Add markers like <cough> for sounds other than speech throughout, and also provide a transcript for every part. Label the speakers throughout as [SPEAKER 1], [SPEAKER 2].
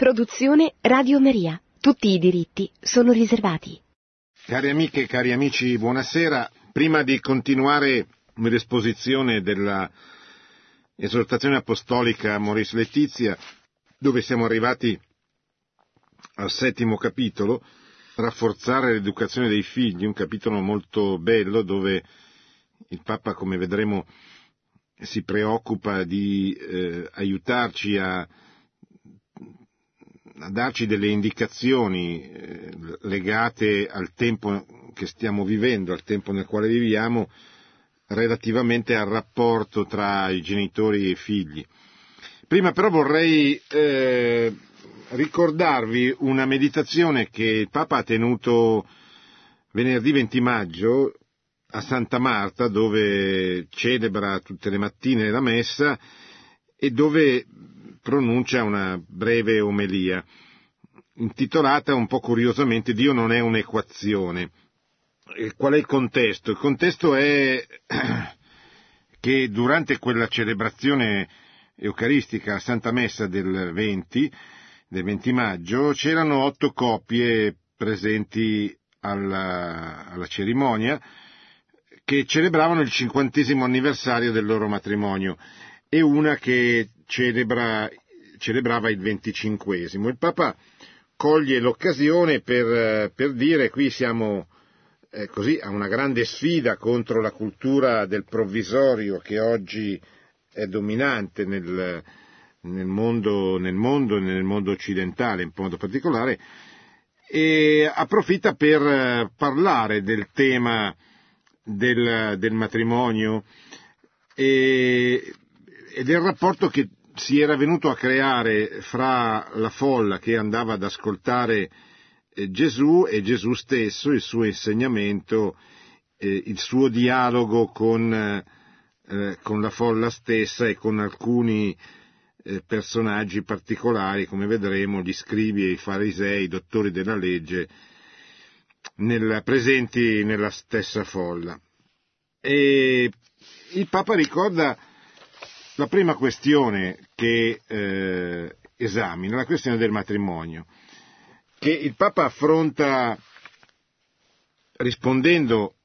[SPEAKER 1] Produzione Radio Maria. Tutti i diritti sono riservati.
[SPEAKER 2] Cari amiche e cari amici, buonasera. Prima di continuare l'esposizione della esortazione apostolica Maurice Letizia, dove siamo arrivati al settimo capitolo, rafforzare l'educazione dei figli, un capitolo molto bello dove il Papa, come vedremo, si preoccupa di eh, aiutarci a a darci delle indicazioni eh, legate al tempo che stiamo vivendo, al tempo nel quale viviamo, relativamente al rapporto tra i genitori e i figli. Prima però vorrei eh, ricordarvi una meditazione che il Papa ha tenuto venerdì 20 maggio a Santa Marta, dove celebra tutte le mattine la messa e dove pronuncia una breve omelia, intitolata un po' curiosamente Dio non è un'equazione. Qual è il contesto? Il contesto è <clears throat> che durante quella celebrazione eucaristica a Santa Messa del 20, del 20 maggio, c'erano otto coppie presenti alla, alla cerimonia che celebravano il cinquantesimo anniversario del loro matrimonio e una che celebra, celebrava il venticinquesimo. Il Papa coglie l'occasione per, per dire qui siamo eh, così a una grande sfida contro la cultura del provvisorio che oggi è dominante nel, nel, mondo, nel mondo nel mondo occidentale in modo particolare e approfitta per parlare del tema del, del matrimonio e, e del rapporto che si era venuto a creare fra la folla che andava ad ascoltare eh, Gesù e Gesù stesso, il suo insegnamento, eh, il suo dialogo con, eh, con, la folla stessa e con alcuni personaggi particolari, come vedremo, gli scribi e i farisei, i dottori della legge, nel, presenti nella stessa folla. E il Papa ricorda la prima questione che eh, esamina, la questione del matrimonio, che il Papa affronta rispondendo,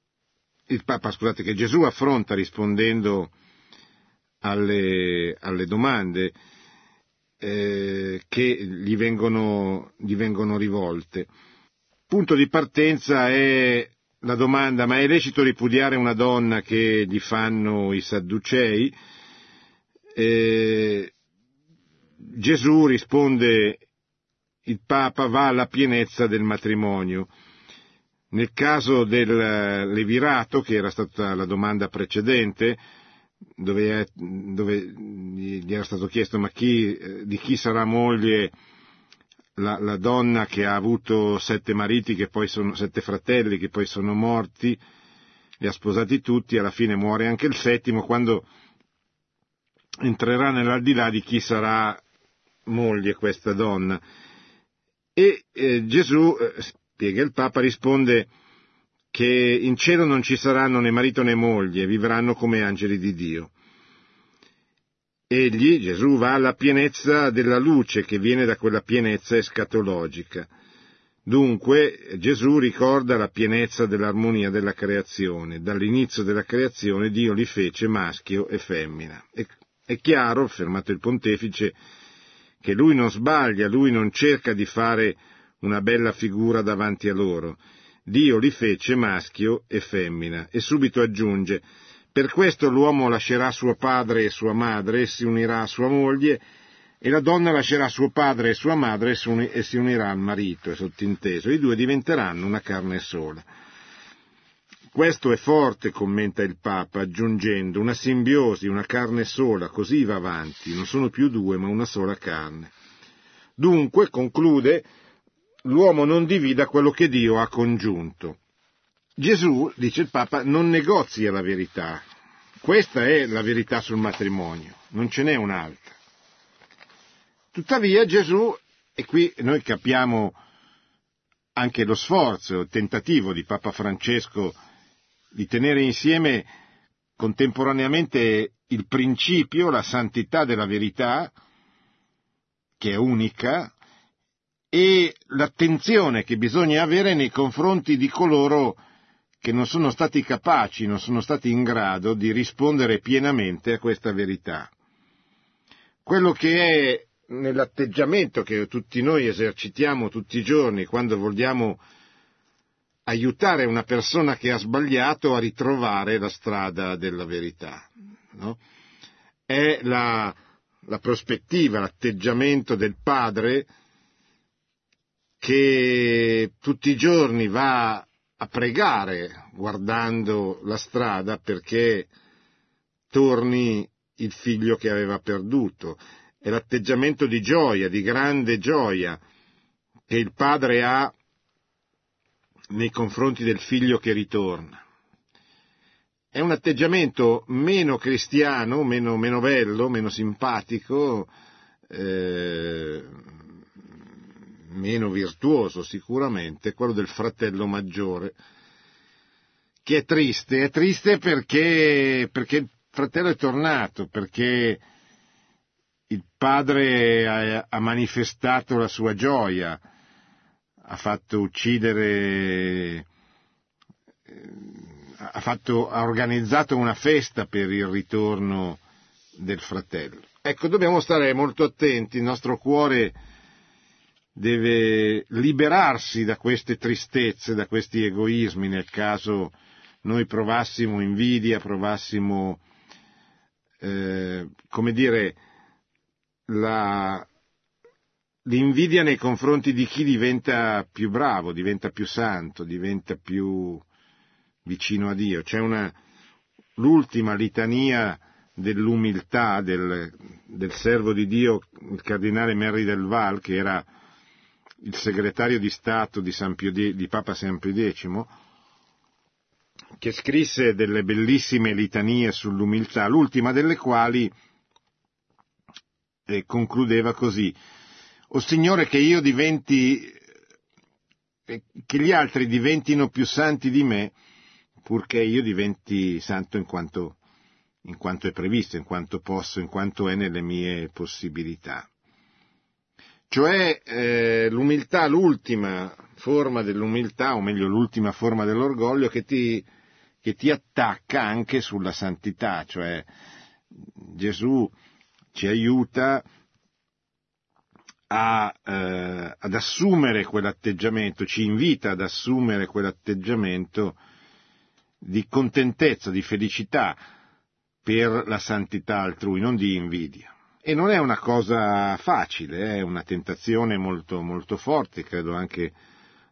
[SPEAKER 2] il Papa, scusate, che Gesù affronta rispondendo alle, alle domande eh, che gli vengono, gli vengono rivolte. Punto di partenza è la domanda, ma è lecito ripudiare una donna che gli fanno i sadducei? Eh, Gesù risponde il Papa va alla pienezza del matrimonio. Nel caso del levirato, che era stata la domanda precedente, dove, dove gli era stato chiesto ma chi, di chi sarà moglie la, la, donna che ha avuto sette mariti, che poi sono, sette fratelli che poi sono morti, li ha sposati tutti, alla fine muore anche il settimo, quando entrerà nell'aldilà di chi sarà moglie questa donna. E eh, Gesù, eh, spiega il Papa, risponde che in cielo non ci saranno né marito né moglie, vivranno come angeli di Dio. Egli, Gesù, va alla pienezza della luce che viene da quella pienezza escatologica. Dunque Gesù ricorda la pienezza dell'armonia della creazione. Dall'inizio della creazione Dio li fece maschio e femmina. E è chiaro, affermato il pontefice, che lui non sbaglia, lui non cerca di fare una bella figura davanti a loro. Dio li fece maschio e femmina e subito aggiunge per questo l'uomo lascerà suo padre e sua madre e si unirà a sua moglie e la donna lascerà suo padre e sua madre e si unirà al marito, è sottinteso, i due diventeranno una carne sola. Questo è forte, commenta il Papa, aggiungendo una simbiosi, una carne sola, così va avanti, non sono più due, ma una sola carne. Dunque, conclude, l'uomo non divida quello che Dio ha congiunto. Gesù, dice il Papa, non negozia la verità. Questa è la verità sul matrimonio, non ce n'è un'altra. Tuttavia Gesù, e qui noi capiamo anche lo sforzo, il tentativo di Papa Francesco di tenere insieme contemporaneamente il principio, la santità della verità, che è unica, e l'attenzione che bisogna avere nei confronti di coloro che non sono stati capaci, non sono stati in grado di rispondere pienamente a questa verità. Quello che è nell'atteggiamento che tutti noi esercitiamo tutti i giorni quando vogliamo aiutare una persona che ha sbagliato a ritrovare la strada della verità. No? È la, la prospettiva, l'atteggiamento del padre che tutti i giorni va a pregare guardando la strada perché torni il figlio che aveva perduto. È l'atteggiamento di gioia, di grande gioia che il padre ha nei confronti del figlio che ritorna. È un atteggiamento meno cristiano, meno, meno bello, meno simpatico, eh, meno virtuoso sicuramente, quello del fratello maggiore, che è triste, è triste perché, perché il fratello è tornato, perché il padre ha, ha manifestato la sua gioia, ha fatto uccidere, eh, ha, fatto, ha organizzato una festa per il ritorno del fratello. Ecco, dobbiamo stare molto attenti, il nostro cuore deve liberarsi da queste tristezze, da questi egoismi, nel caso noi provassimo invidia, provassimo, eh, come dire, la, l'invidia nei confronti di chi diventa più bravo, diventa più santo, diventa più vicino a Dio. C'è una, l'ultima litania dell'umiltà del, del, servo di Dio, il cardinale Merri del Val, che era il segretario di Stato di, Pio, di Papa San Pio X, che scrisse delle bellissime litanie sull'umiltà, l'ultima delle quali eh, concludeva così o Signore che io diventi, eh, che gli altri diventino più santi di me, purché io diventi santo in quanto, in quanto è previsto, in quanto posso, in quanto è nelle mie possibilità. Cioè eh, l'umiltà, l'ultima forma dell'umiltà, o meglio l'ultima forma dell'orgoglio che ti, che ti attacca anche sulla santità, cioè Gesù ci aiuta a, eh, ad assumere quell'atteggiamento, ci invita ad assumere quell'atteggiamento di contentezza, di felicità per la santità altrui, non di invidia. E non è una cosa facile, è una tentazione molto, molto forte, credo anche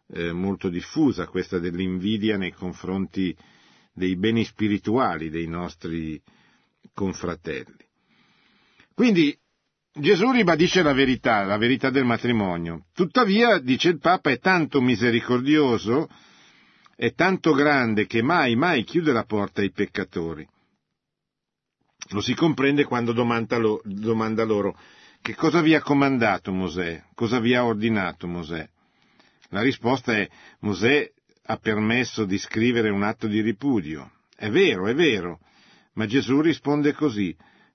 [SPEAKER 2] eh, molto diffusa, questa dell'invidia nei confronti dei beni spirituali dei nostri confratelli. Quindi Gesù ribadisce la verità, la verità del matrimonio. Tuttavia, dice il Papa, è tanto misericordioso, è tanto grande che mai, mai chiude la porta ai peccatori. Lo si comprende quando domanda, lo, domanda loro che cosa vi ha comandato Mosè, cosa vi ha ordinato Mosè. La risposta è Mosè ha permesso di scrivere un atto di ripudio. È vero, è vero, ma Gesù risponde così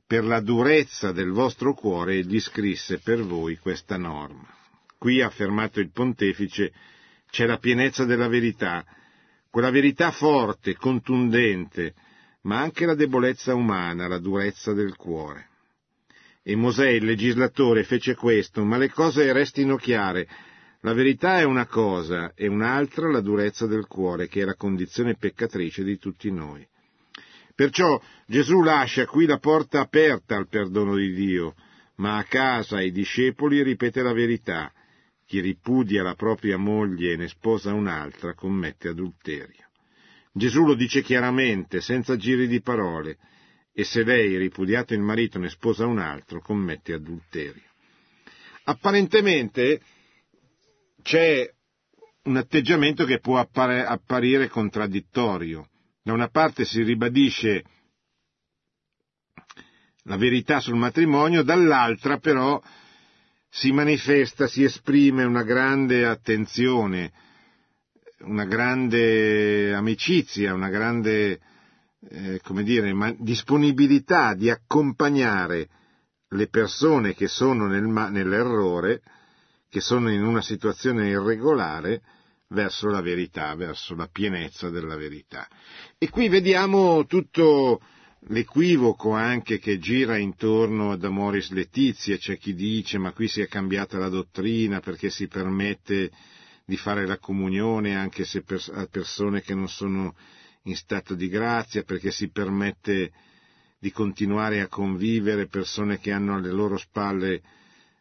[SPEAKER 2] per la durezza del vostro cuore egli scrisse per voi questa norma. Qui, ha affermato il pontefice, c'è la pienezza della verità, quella verità forte, contundente, ma anche la debolezza umana, la durezza del cuore. E Mosè, il legislatore, fece questo, ma le cose restino chiare. La verità è una cosa e un'altra la durezza del cuore, che è la condizione peccatrice di tutti noi. Perciò Gesù lascia qui la porta aperta al perdono di Dio, ma a casa ai discepoli ripete la verità. Chi ripudia la propria moglie e ne sposa un'altra commette adulterio. Gesù lo dice chiaramente, senza giri di parole, e se lei, ripudiato il marito, ne sposa un altro, commette adulterio. Apparentemente c'è un atteggiamento che può apparire contraddittorio. Da una parte si ribadisce la verità sul matrimonio, dall'altra però si manifesta, si esprime una grande attenzione, una grande amicizia, una grande eh, come dire, disponibilità di accompagnare le persone che sono nel, nell'errore, che sono in una situazione irregolare verso la verità, verso la pienezza della verità. E qui vediamo tutto l'equivoco anche che gira intorno ad Amoris Letizia, c'è chi dice ma qui si è cambiata la dottrina perché si permette di fare la comunione anche se per, a persone che non sono in stato di grazia, perché si permette di continuare a convivere persone che hanno alle loro spalle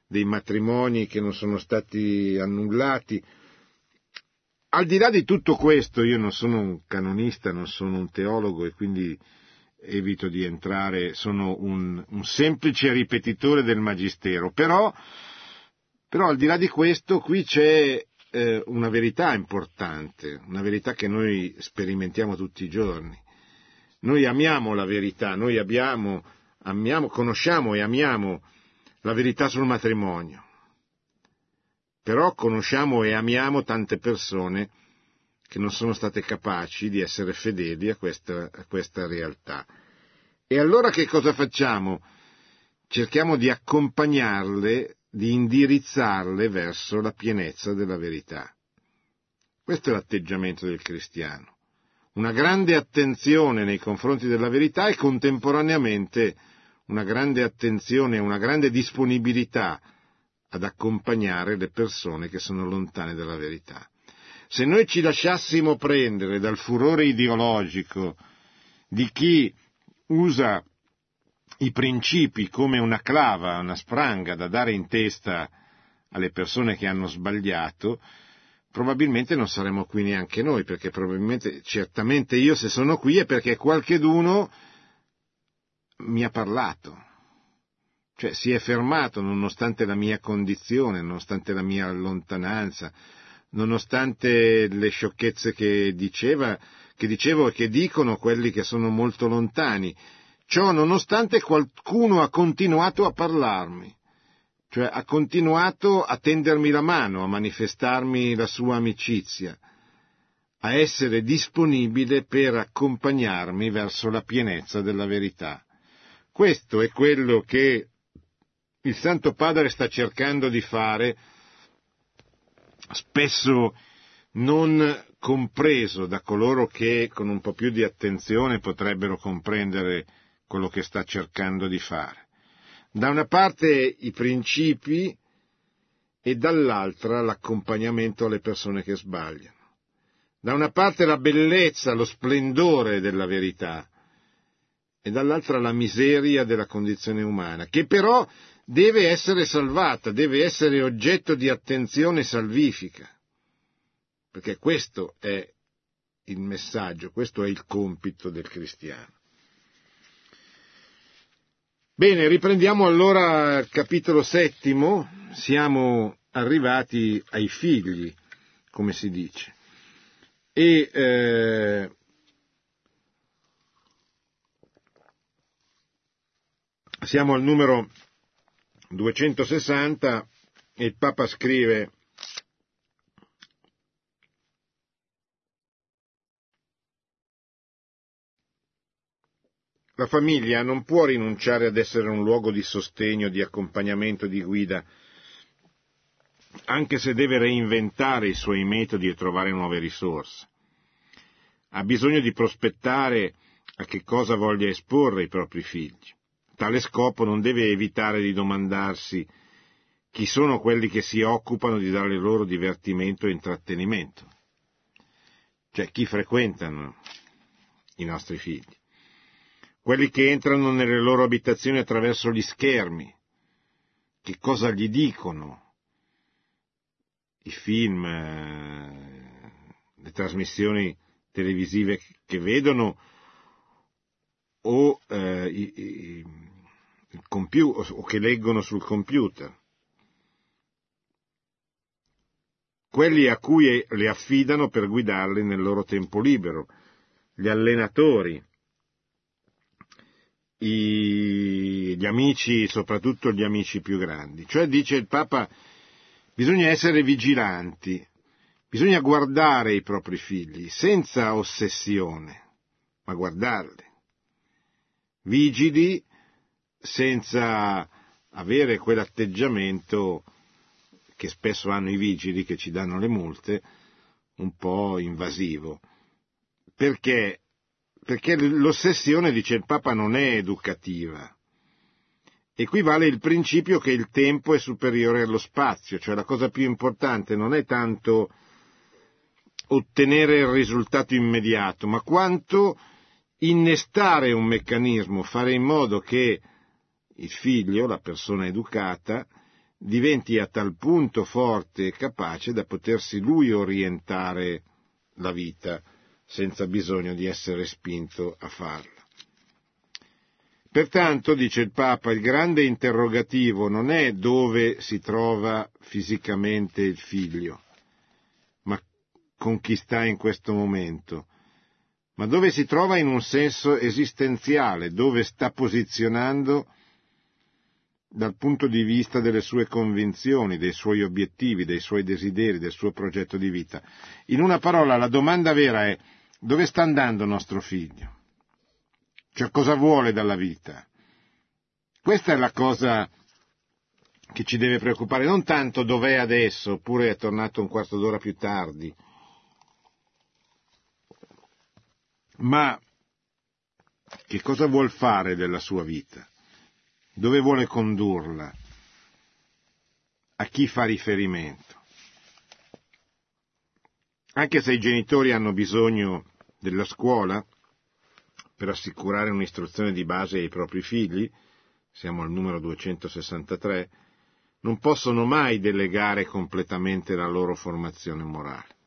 [SPEAKER 2] dei matrimoni che non sono stati annullati. Al di là di tutto questo, io non sono un canonista, non sono un teologo e quindi evito di entrare, sono un, un semplice ripetitore del Magistero, però, però al di là di questo qui c'è eh, una verità importante, una verità che noi sperimentiamo tutti i giorni. Noi amiamo la verità, noi abbiamo, amiamo, conosciamo e amiamo la verità sul matrimonio, però conosciamo e amiamo tante persone che non sono state capaci di essere fedeli a questa, a questa realtà. E allora che cosa facciamo? Cerchiamo di accompagnarle, di indirizzarle verso la pienezza della verità. Questo è l'atteggiamento del cristiano. Una grande attenzione nei confronti della verità e contemporaneamente una grande attenzione una grande disponibilità ad accompagnare le persone che sono lontane dalla verità. Se noi ci lasciassimo prendere dal furore ideologico di chi usa i principi come una clava, una spranga da dare in testa alle persone che hanno sbagliato, probabilmente non saremmo qui neanche noi, perché probabilmente, certamente io se sono qui è perché qualcheduno mi ha parlato, cioè si è fermato nonostante la mia condizione, nonostante la mia lontananza, nonostante le sciocchezze che diceva, che dicevo e che dicono quelli che sono molto lontani. Ciò nonostante qualcuno ha continuato a parlarmi, cioè ha continuato a tendermi la mano, a manifestarmi la sua amicizia, a essere disponibile per accompagnarmi verso la pienezza della verità. Questo è quello che il Santo Padre sta cercando di fare spesso non compreso da coloro che con un po' più di attenzione potrebbero comprendere quello che sta cercando di fare. Da una parte i principi e dall'altra l'accompagnamento alle persone che sbagliano. Da una parte la bellezza, lo splendore della verità e dall'altra la miseria della condizione umana, che però deve essere salvata, deve essere oggetto di attenzione salvifica, perché questo è il messaggio, questo è il compito del cristiano. Bene, riprendiamo allora il capitolo settimo, siamo arrivati ai figli, come si dice. E eh, siamo al numero 260 e il Papa scrive La famiglia non può rinunciare ad essere un luogo di sostegno, di accompagnamento, di guida, anche se deve reinventare i suoi metodi e trovare nuove risorse. Ha bisogno di prospettare a che cosa voglia esporre i propri figli. Tale scopo non deve evitare di domandarsi chi sono quelli che si occupano di dare loro divertimento e intrattenimento, cioè chi frequentano i nostri figli, quelli che entrano nelle loro abitazioni attraverso gli schermi, che cosa gli dicono, i film, eh, le trasmissioni televisive che vedono o, eh, i, i, computer, o che leggono sul computer. Quelli a cui le affidano per guidarli nel loro tempo libero, gli allenatori, i, gli amici, soprattutto gli amici più grandi. Cioè, dice il Papa, bisogna essere vigilanti, bisogna guardare i propri figli senza ossessione, ma guardarli vigili senza avere quell'atteggiamento che spesso hanno i vigili che ci danno le multe, un po' invasivo. Perché? Perché l'ossessione, dice il Papa, non è educativa. E qui vale il principio che il tempo è superiore allo spazio, cioè la cosa più importante non è tanto ottenere il risultato immediato, ma quanto innestare un meccanismo, fare in modo che il figlio, la persona educata, diventi a tal punto forte e capace da potersi lui orientare la vita senza bisogno di essere spinto a farla. Pertanto, dice il Papa, il grande interrogativo non è dove si trova fisicamente il figlio, ma con chi sta in questo momento, ma dove si trova in un senso esistenziale, dove sta posizionando dal punto di vista delle sue convinzioni, dei suoi obiettivi, dei suoi desideri, del suo progetto di vita. In una parola, la domanda vera è dove sta andando nostro figlio? Cioè cosa vuole dalla vita? Questa è la cosa che ci deve preoccupare, non tanto dov'è adesso, oppure è tornato un quarto d'ora più tardi, ma che cosa vuol fare della sua vita? Dove vuole condurla? A chi fa riferimento? Anche se i genitori hanno bisogno della scuola per assicurare un'istruzione di base ai propri figli, siamo al numero 263, non possono mai delegare completamente la loro formazione morale.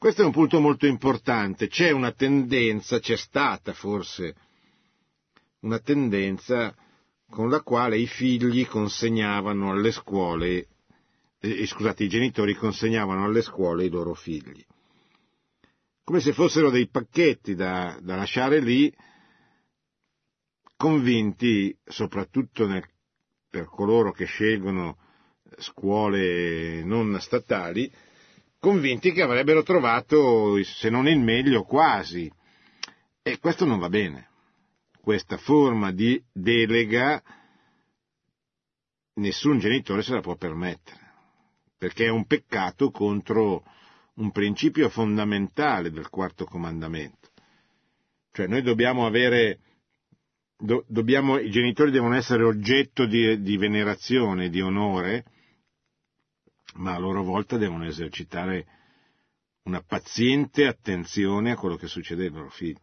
[SPEAKER 2] Questo è un punto molto importante. C'è una tendenza, c'è stata forse una tendenza con la quale i figli consegnavano alle scuole, eh, scusate, i genitori consegnavano alle scuole i loro figli. Come se fossero dei pacchetti da, da lasciare lì, convinti, soprattutto nel, per coloro che scelgono scuole non statali, convinti che avrebbero trovato, se non il meglio, quasi. E questo non va bene questa forma di delega nessun genitore se la può permettere, perché è un peccato contro un principio fondamentale del quarto comandamento. Cioè noi dobbiamo avere, do, dobbiamo, i genitori devono essere oggetto di, di venerazione, di onore, ma a loro volta devono esercitare una paziente attenzione a quello che succede ai loro figli.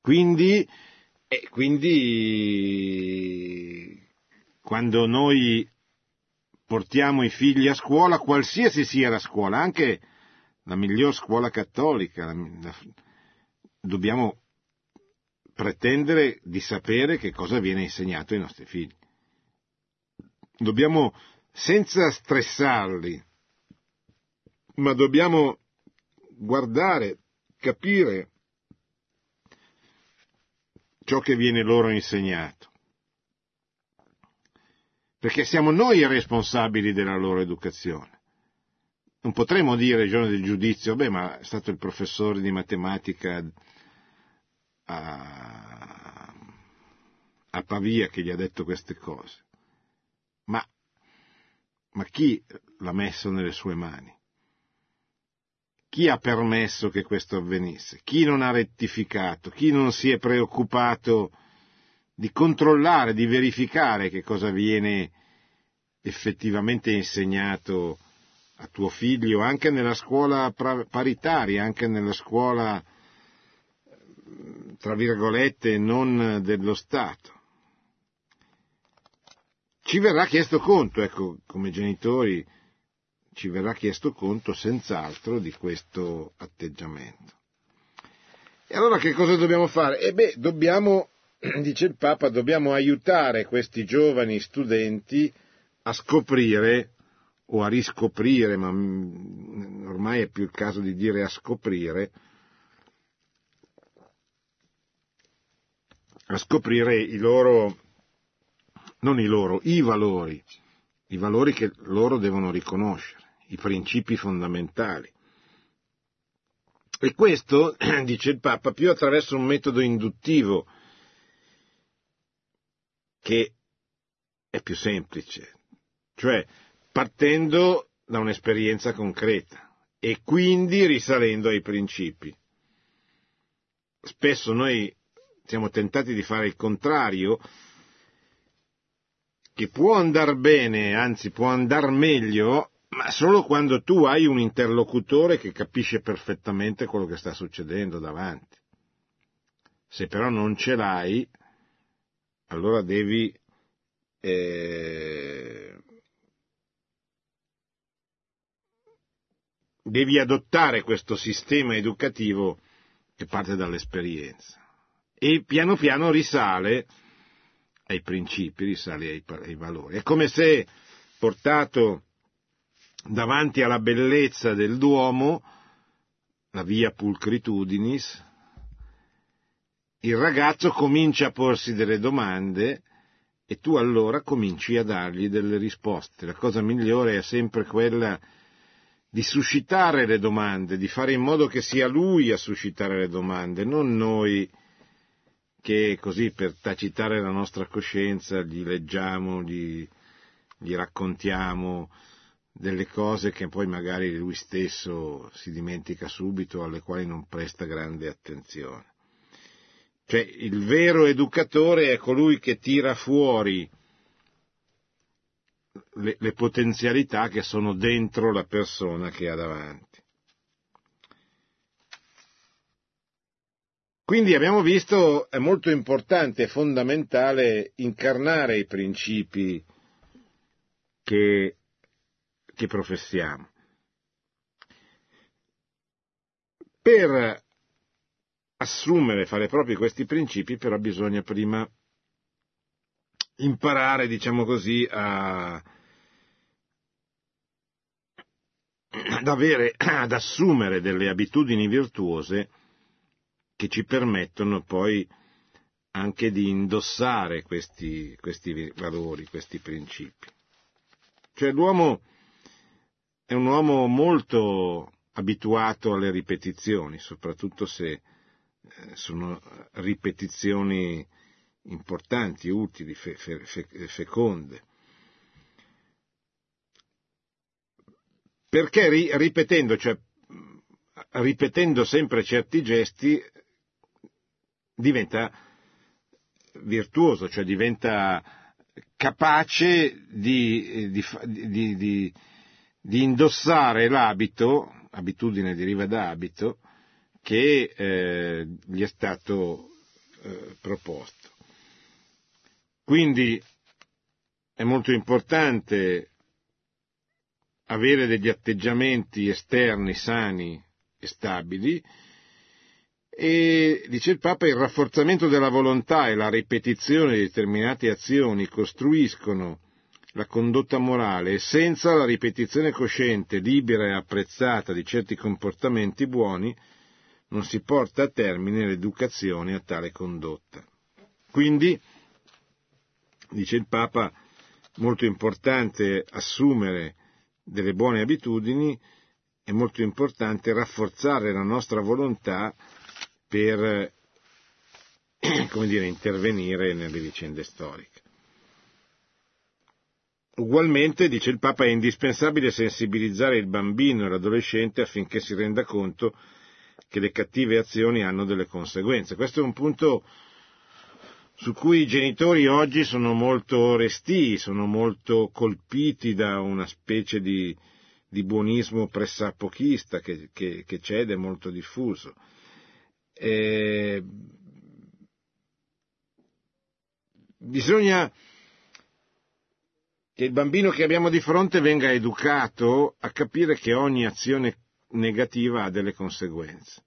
[SPEAKER 2] Quindi e quindi quando noi portiamo i figli a scuola, qualsiasi sia la scuola, anche la miglior scuola cattolica, dobbiamo pretendere di sapere che cosa viene insegnato ai nostri figli. Dobbiamo, senza stressarli, ma dobbiamo guardare, capire ciò che viene loro insegnato. Perché siamo noi i responsabili della loro educazione. Non potremmo dire il giorno del giudizio, beh, ma è stato il professore di matematica a, a Pavia che gli ha detto queste cose. Ma, chi l'ha messo nelle sue mani? Chi ha permesso che questo avvenisse? Chi non ha rettificato? Chi non si è preoccupato di controllare, di verificare che cosa viene effettivamente insegnato a tuo figlio, anche nella scuola paritaria, anche nella scuola, tra virgolette, non dello Stato. Ci verrà chiesto conto, ecco, come genitori, ci verrà chiesto conto senz'altro di questo atteggiamento. E allora che cosa dobbiamo fare? E beh, dobbiamo, <clears throat> dice il Papa, dobbiamo aiutare questi giovani studenti a scoprire o a riscoprire, ma ormai è più il caso di dire a scoprire, a scoprire i loro, non i loro, i valori, i valori che loro devono riconoscere i principi fondamentali. E questo, <clears throat> dice il Papa, più attraverso un metodo induttivo che è più semplice, cioè partendo da un'esperienza concreta e quindi risalendo ai principi. Spesso noi siamo tentati di fare il contrario, che può andare bene, anzi può andare meglio, ma solo quando tu hai un interlocutore che capisce perfettamente quello che sta succedendo davanti. Se però non ce l'hai, allora devi eh, devi adottare questo sistema educativo che parte dall'esperienza e piano piano risale ai principi, risale ai, ai valori. È come se portato davanti alla bellezza del Duomo, la via pulcritudinis, il ragazzo comincia a porsi delle domande e tu allora cominci a dargli delle risposte. La cosa migliore è sempre quella di suscitare le domande, di fare in modo che sia lui a suscitare le domande, non noi che così per tacitare la nostra coscienza gli leggiamo, gli, gli raccontiamo delle cose che poi magari lui stesso si dimentica subito, alle quali non presta grande attenzione. Cioè il vero educatore è colui che tira fuori le, le potenzialità che sono dentro la persona che ha davanti. Quindi abbiamo visto è molto importante e fondamentale incarnare i principi che, che professiamo. Per assumere, fare propri questi principi, però bisogna prima imparare, diciamo così, a, ad avere, ad assumere delle abitudini virtuose che ci permettono poi anche di indossare questi, questi valori, questi principi. Cioè l'uomo è un uomo molto abituato alle ripetizioni, soprattutto se eh, sono ripetizioni importanti, utili, fe, fe, fe, feconde. Perché ripetendo, cioè ripetendo sempre certi gesti, diventa virtuoso, cioè diventa capace di, di, di, di indossare l'abito, abitudine deriva da abito, che eh, gli è stato eh, proposto. Quindi è molto importante avere degli atteggiamenti esterni sani e stabili, e dice il Papa, il rafforzamento della volontà e la ripetizione di determinate azioni costruiscono la condotta morale e senza la ripetizione cosciente, libera e apprezzata di certi comportamenti buoni, non si porta a termine l'educazione a tale condotta. Quindi, dice il Papa, molto importante assumere delle buone abitudini, è molto importante rafforzare la nostra volontà per <clears throat> come dire, intervenire nelle vicende storiche. Ugualmente, dice il Papa, è indispensabile sensibilizzare il bambino e l'adolescente affinché si renda conto che le cattive azioni hanno delle conseguenze. Questo è un punto su cui i genitori oggi sono molto restii, sono molto colpiti da una specie di, di buonismo pressapochista che, che, che c'è ed è molto diffuso eh, bisogna che il bambino che abbiamo di fronte venga educato a capire che ogni azione negativa ha delle conseguenze.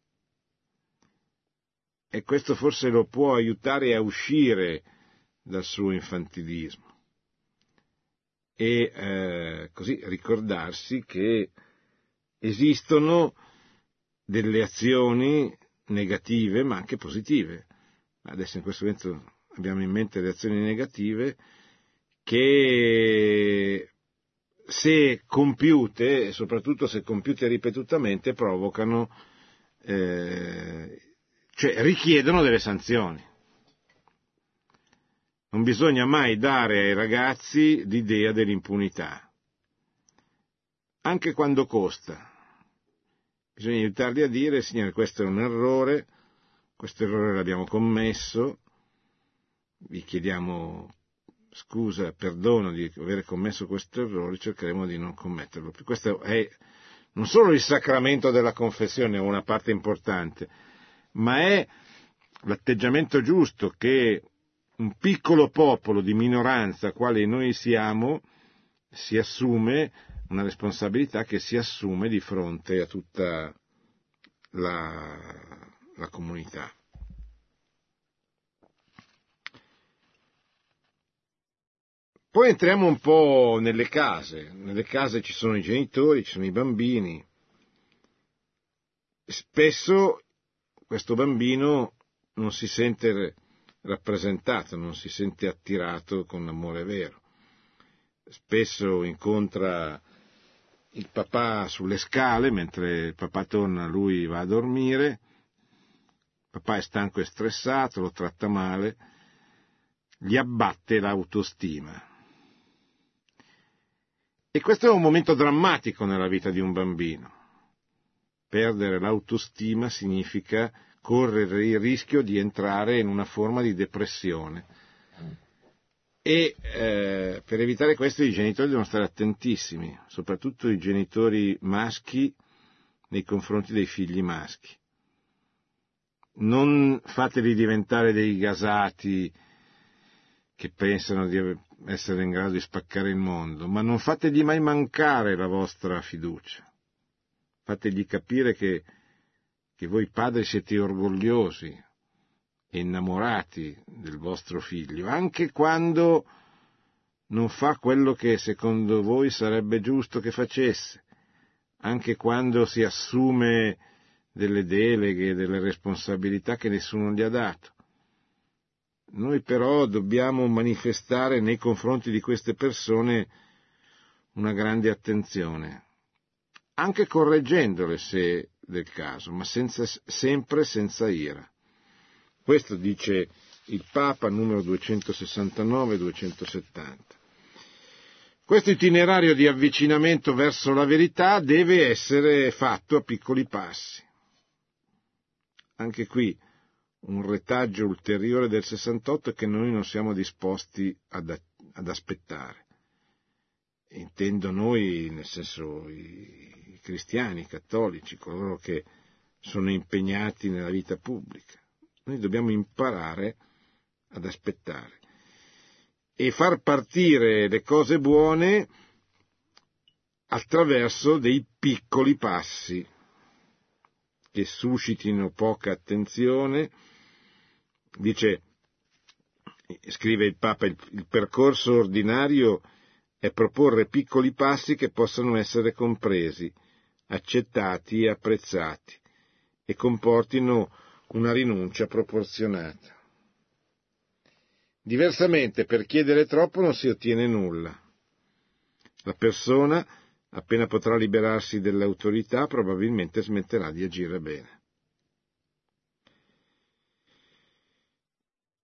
[SPEAKER 2] E questo forse lo può aiutare a uscire dal suo infantilismo e eh, così ricordarsi che esistono delle azioni negative ma anche positive. Adesso in questo momento abbiamo in mente le azioni negative che se compiute, e soprattutto se compiute ripetutamente, provocano, eh, cioè richiedono delle sanzioni. Non bisogna mai dare ai ragazzi l'idea dell'impunità. anche quando costa. Bisogna aiutarli a dire, signore, questo è un errore, questo errore l'abbiamo commesso, vi chiediamo scusa, perdono di aver commesso questo errore, cercheremo di non commetterlo. Questo è non solo il sacramento della confessione, è una parte importante, ma è l'atteggiamento giusto che un piccolo popolo di minoranza, quale noi siamo, si assume una responsabilità che si assume di fronte a tutta la, la comunità. Poi entriamo un po' nelle case. Nelle case ci sono i genitori, ci sono i bambini. Spesso questo bambino non si sente rappresentato, non si sente attirato con amore vero. Spesso incontra il papà sulle scale, mentre il papà torna lui va a dormire, il papà è stanco e stressato, lo tratta male, gli abbatte l'autostima. E questo è un momento drammatico nella vita di un bambino. Perdere l'autostima significa correre il rischio di entrare in una forma di depressione. E eh, per evitare questo i genitori devono stare attentissimi, soprattutto i genitori maschi nei confronti dei figli maschi. Non fateli diventare dei gasati che pensano di essere in grado di spaccare il mondo, ma non fategli mai mancare la vostra fiducia. Fategli capire che, che voi padri siete orgogliosi innamorati del vostro figlio, anche quando non fa quello che secondo voi sarebbe giusto che facesse, anche quando si assume delle deleghe, delle responsabilità che nessuno gli ha dato noi però dobbiamo manifestare nei confronti di queste persone una grande attenzione, anche correggendole se del caso, ma senza, sempre senza ira. Questo dice il Papa numero 269-270. Questo itinerario di avvicinamento verso la verità deve essere fatto a piccoli passi. Anche qui un retaggio ulteriore del 68 che noi non siamo disposti ad, ad aspettare. Intendo noi, nel senso i, i cristiani, i cattolici, coloro che sono impegnati nella vita pubblica. Noi dobbiamo imparare ad aspettare. E far partire le cose buone attraverso dei piccoli passi che suscitino poca attenzione, dice, scrive il Papa, il, percorso ordinario è proporre piccoli passi che possano essere compresi, accettati e apprezzati e comportino una rinuncia proporzionata. Diversamente, per chiedere troppo non si ottiene nulla. La persona appena potrà liberarsi dell'autorità, probabilmente smetterà di agire bene.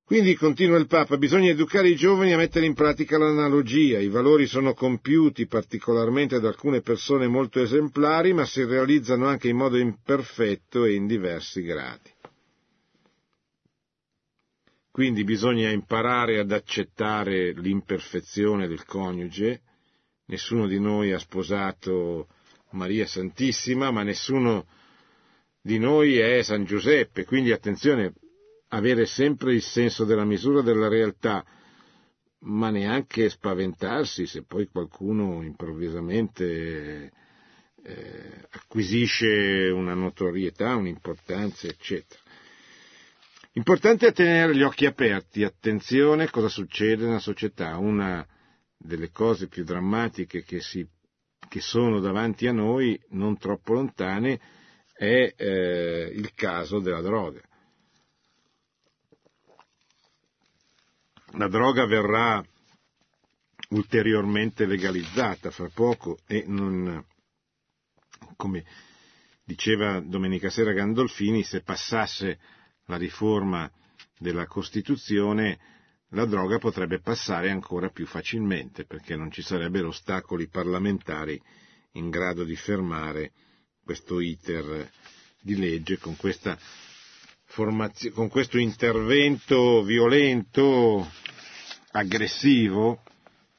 [SPEAKER 2] Quindi, continua il Papa, bisogna educare i giovani a mettere in pratica l'analogia. I valori sono compiuti particolarmente da alcune persone molto esemplari, ma si realizzano anche in modo imperfetto e in diversi gradi. Quindi bisogna imparare ad accettare l'imperfezione del coniuge, nessuno di noi ha sposato Maria Santissima, ma nessuno di noi è San Giuseppe, quindi attenzione, avere sempre il senso della misura della realtà, ma neanche spaventarsi se poi qualcuno improvvisamente eh, acquisisce una notorietà, un'importanza, eccetera. Importante è tenere gli occhi aperti, attenzione a cosa succede nella società. Una delle cose più drammatiche che, si, che sono davanti a noi, non troppo lontane, è eh, il caso della droga. La droga verrà ulteriormente legalizzata fra poco e non, come diceva domenica sera Gandolfini, se passasse la riforma della Costituzione la droga potrebbe passare ancora più facilmente perché non ci sarebbero ostacoli parlamentari in grado di fermare questo iter di legge con, formazio- con questo intervento violento, aggressivo,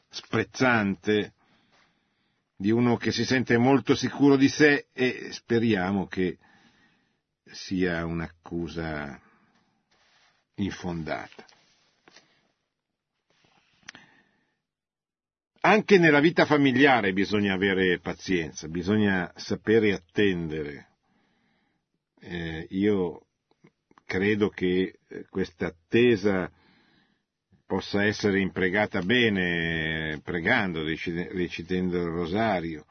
[SPEAKER 2] sprezzante di uno che si sente molto sicuro di sé e speriamo che sia un'accusa infondata. Anche nella vita familiare bisogna avere pazienza, bisogna sapere attendere. Eh, io credo che questa attesa possa essere impregata bene pregando, recitando il rosario,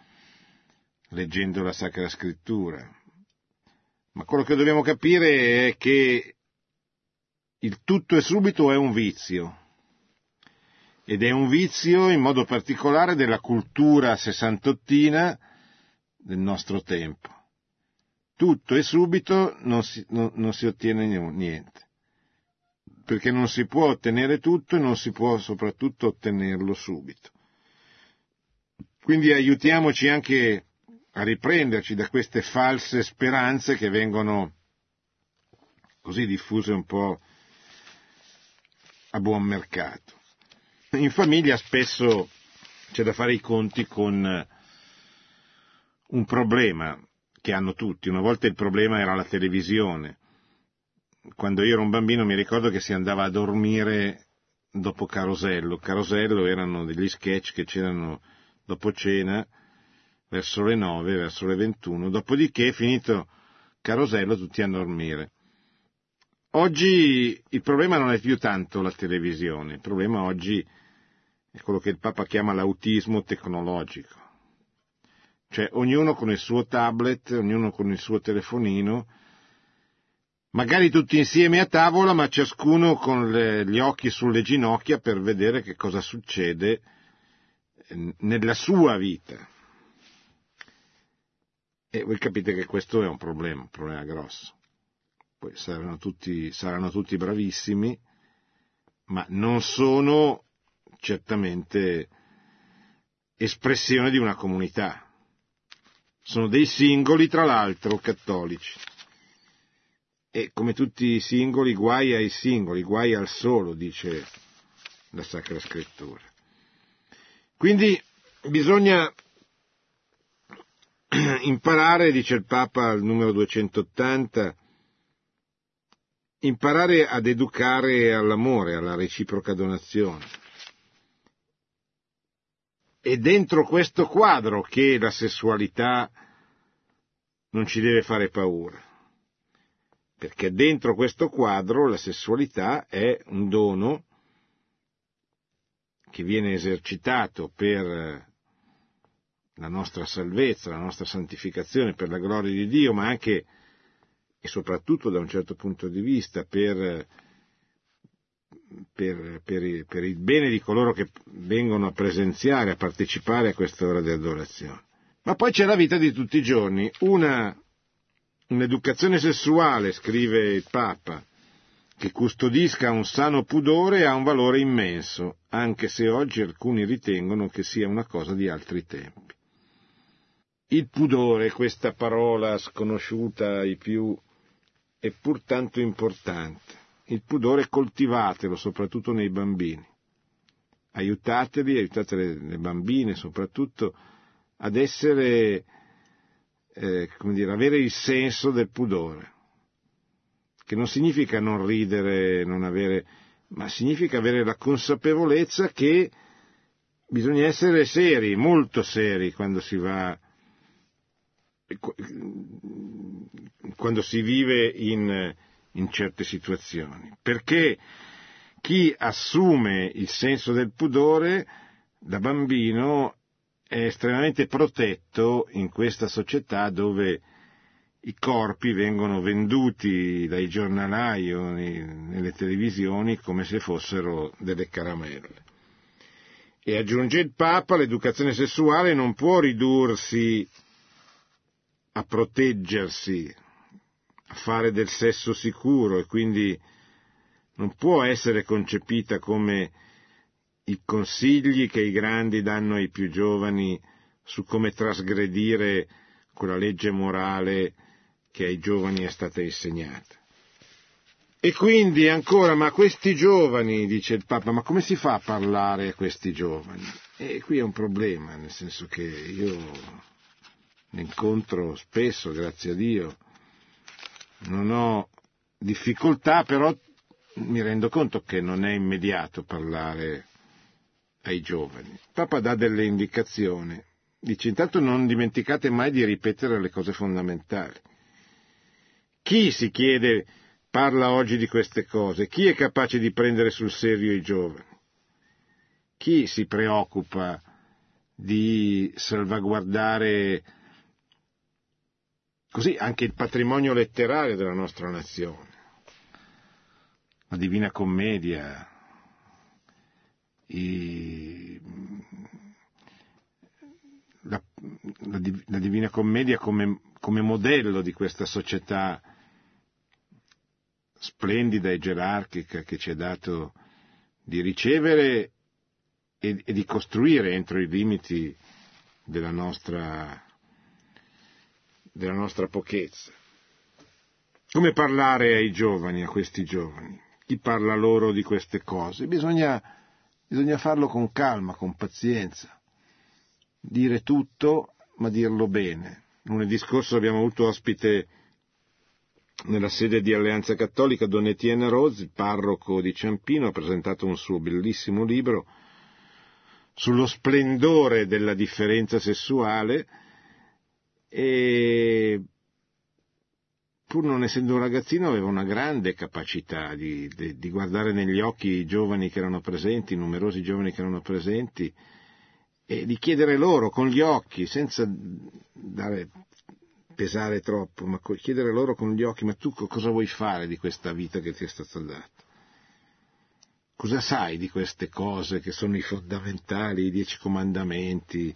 [SPEAKER 2] leggendo la Sacra Scrittura. Ma quello che dobbiamo capire è che il tutto e subito è un vizio. Ed è un vizio in modo particolare della cultura sessantottina del nostro tempo. Tutto e subito non si, non, non si ottiene niente perché non si può ottenere tutto e non si può soprattutto ottenerlo subito. Quindi aiutiamoci anche a riprenderci da queste false speranze che vengono così diffuse un po' a buon mercato. In famiglia spesso c'è da fare i conti con un problema che hanno tutti. Una volta il problema era la televisione, quando io ero un bambino mi ricordo che si andava a dormire dopo Carosello. Carosello erano degli sketch che c'erano dopo cena, verso le nove, verso le ventuno, dopodiché finito Carosello tutti a dormire. Oggi il problema non è più tanto la televisione, il problema oggi è quello che il Papa chiama l'autismo tecnologico. Cioè ognuno con il suo tablet, ognuno con il suo telefonino, magari tutti insieme a tavola, ma ciascuno con le, gli occhi sulle ginocchia per vedere che cosa succede eh, nella sua vita. E voi capite che questo è un problema, un problema grosso. Poi saranno tutti, saranno tutti bravissimi, ma non sono certamente espressione di una comunità. Sono dei singoli, tra l'altro, cattolici e come tutti i singoli, guai ai singoli, guai al solo, dice la Sacra Scrittura. Quindi bisogna <clears throat> imparare, dice il Papa al numero 280, imparare ad educare all'amore, alla reciproca donazione. È dentro questo quadro che la sessualità non ci deve fare paura perché dentro questo quadro la sessualità è un dono che viene esercitato per la nostra salvezza, la nostra santificazione, per la gloria di Dio, ma anche e soprattutto da un certo punto di vista per, per, per, per il bene di coloro che vengono a presenziare, a partecipare a quest'ora di adorazione. Ma poi c'è la vita di tutti i giorni, una Un'educazione sessuale, scrive il Papa, che custodisca un sano pudore ha un valore immenso, anche se oggi alcuni ritengono che sia una cosa di altri tempi. Il pudore, questa parola sconosciuta ai più, è pur tanto importante. Il pudore coltivatelo, soprattutto nei bambini. Aiutateli, aiutate le, le bambine soprattutto ad essere eh, come dire, avere il senso del pudore, che non significa non ridere, non avere, ma significa avere la consapevolezza che bisogna essere seri, molto seri quando si va, quando si vive in, in certe situazioni, perché chi assume il senso del pudore da bambino è estremamente protetto in questa società dove i corpi vengono venduti dai giornalai o nelle televisioni come se fossero delle caramelle. E aggiunge il Papa, l'educazione sessuale non può ridursi a proteggersi, a fare del sesso sicuro e quindi non può essere concepita come i consigli che i grandi danno ai più giovani su come trasgredire quella legge morale che ai giovani è stata insegnata. E quindi ancora, ma questi giovani, dice il Papa, ma come si fa a parlare a questi giovani? E qui è un problema, nel senso che io incontro spesso, grazie a Dio, non ho difficoltà, però mi rendo conto che non è immediato parlare ai giovani. Papa dà delle indicazioni, dice intanto non dimenticate mai di ripetere le cose fondamentali. Chi si chiede parla oggi di queste cose? Chi è capace di prendere sul serio i giovani? Chi si preoccupa di salvaguardare così anche il patrimonio letterario della nostra nazione? La Divina Commedia, i, la, la, la, Divina Commedia come, come modello di questa società splendida e gerarchica che ci ha dato di ricevere e, e, di costruire entro i limiti della nostra, della nostra pochezza. Come parlare ai giovani, a questi giovani? Chi parla loro di queste cose? Bisogna, bisogna farlo con calma, con pazienza. Dire tutto, ma dirlo bene. Lunedì scorso abbiamo avuto ospite nella sede di Alleanza Cattolica Don Etienne Rose, il parroco di Ciampino, ha presentato un suo bellissimo libro sullo splendore della differenza sessuale e pur non essendo un ragazzino aveva una grande capacità di, di, di guardare negli occhi i giovani che erano presenti, numerosi giovani che erano presenti, e di chiedere loro con gli occhi, senza dare pesare troppo, ma chiedere loro con gli occhi, ma tu cosa vuoi fare di questa vita che ti è stata data? Cosa sai di queste cose che sono i fondamentali, i dieci comandamenti,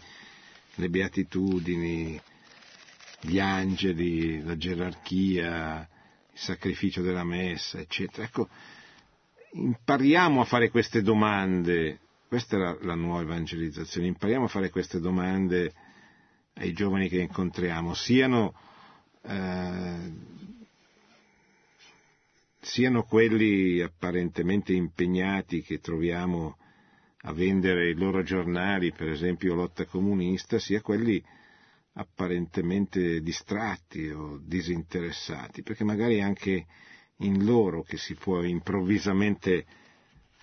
[SPEAKER 2] le beatitudini, gli angeli, la gerarchia, il sacrificio della messa, eccetera. Ecco, impariamo a fare queste domande, questa è la, la nuova evangelizzazione, impariamo a fare queste domande ai giovani che incontriamo, siano, eh, siano quelli apparentemente impegnati che troviamo a vendere i loro giornali, per esempio lotta comunista, sia quelli apparentemente distratti o disinteressati, perché magari è anche in loro che si può improvvisamente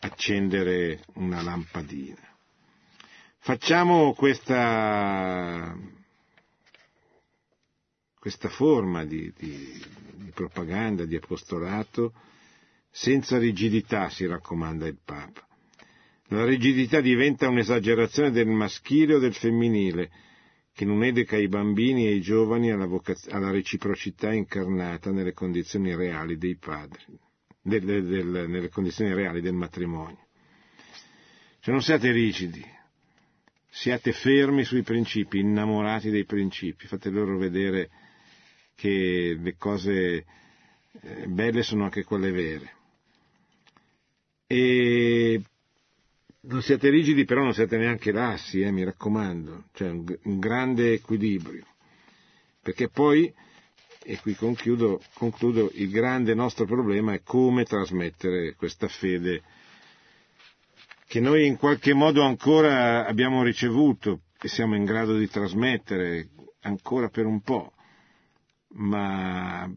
[SPEAKER 2] accendere una lampadina. Facciamo questa questa forma di, di, di propaganda, di apostolato, senza rigidità, si raccomanda il Papa. La rigidità diventa un'esagerazione del maschile o del femminile, che non educa i bambini e i giovani alla, vocaz- alla reciprocità incarnata nelle condizioni reali dei padri, del, del, nelle condizioni reali del matrimonio. Cioè non siate rigidi, siate fermi sui principi, innamorati dei principi, fate loro vedere che le cose eh, belle sono anche quelle vere. E non siate rigidi, però non siate neanche lassi, eh, mi raccomando, cioè un, un, grande equilibrio. Perché poi, e qui concludo, concludo, il grande nostro problema è come trasmettere questa fede che noi in qualche modo ancora abbiamo ricevuto e siamo in grado di trasmettere ancora per un po' ma,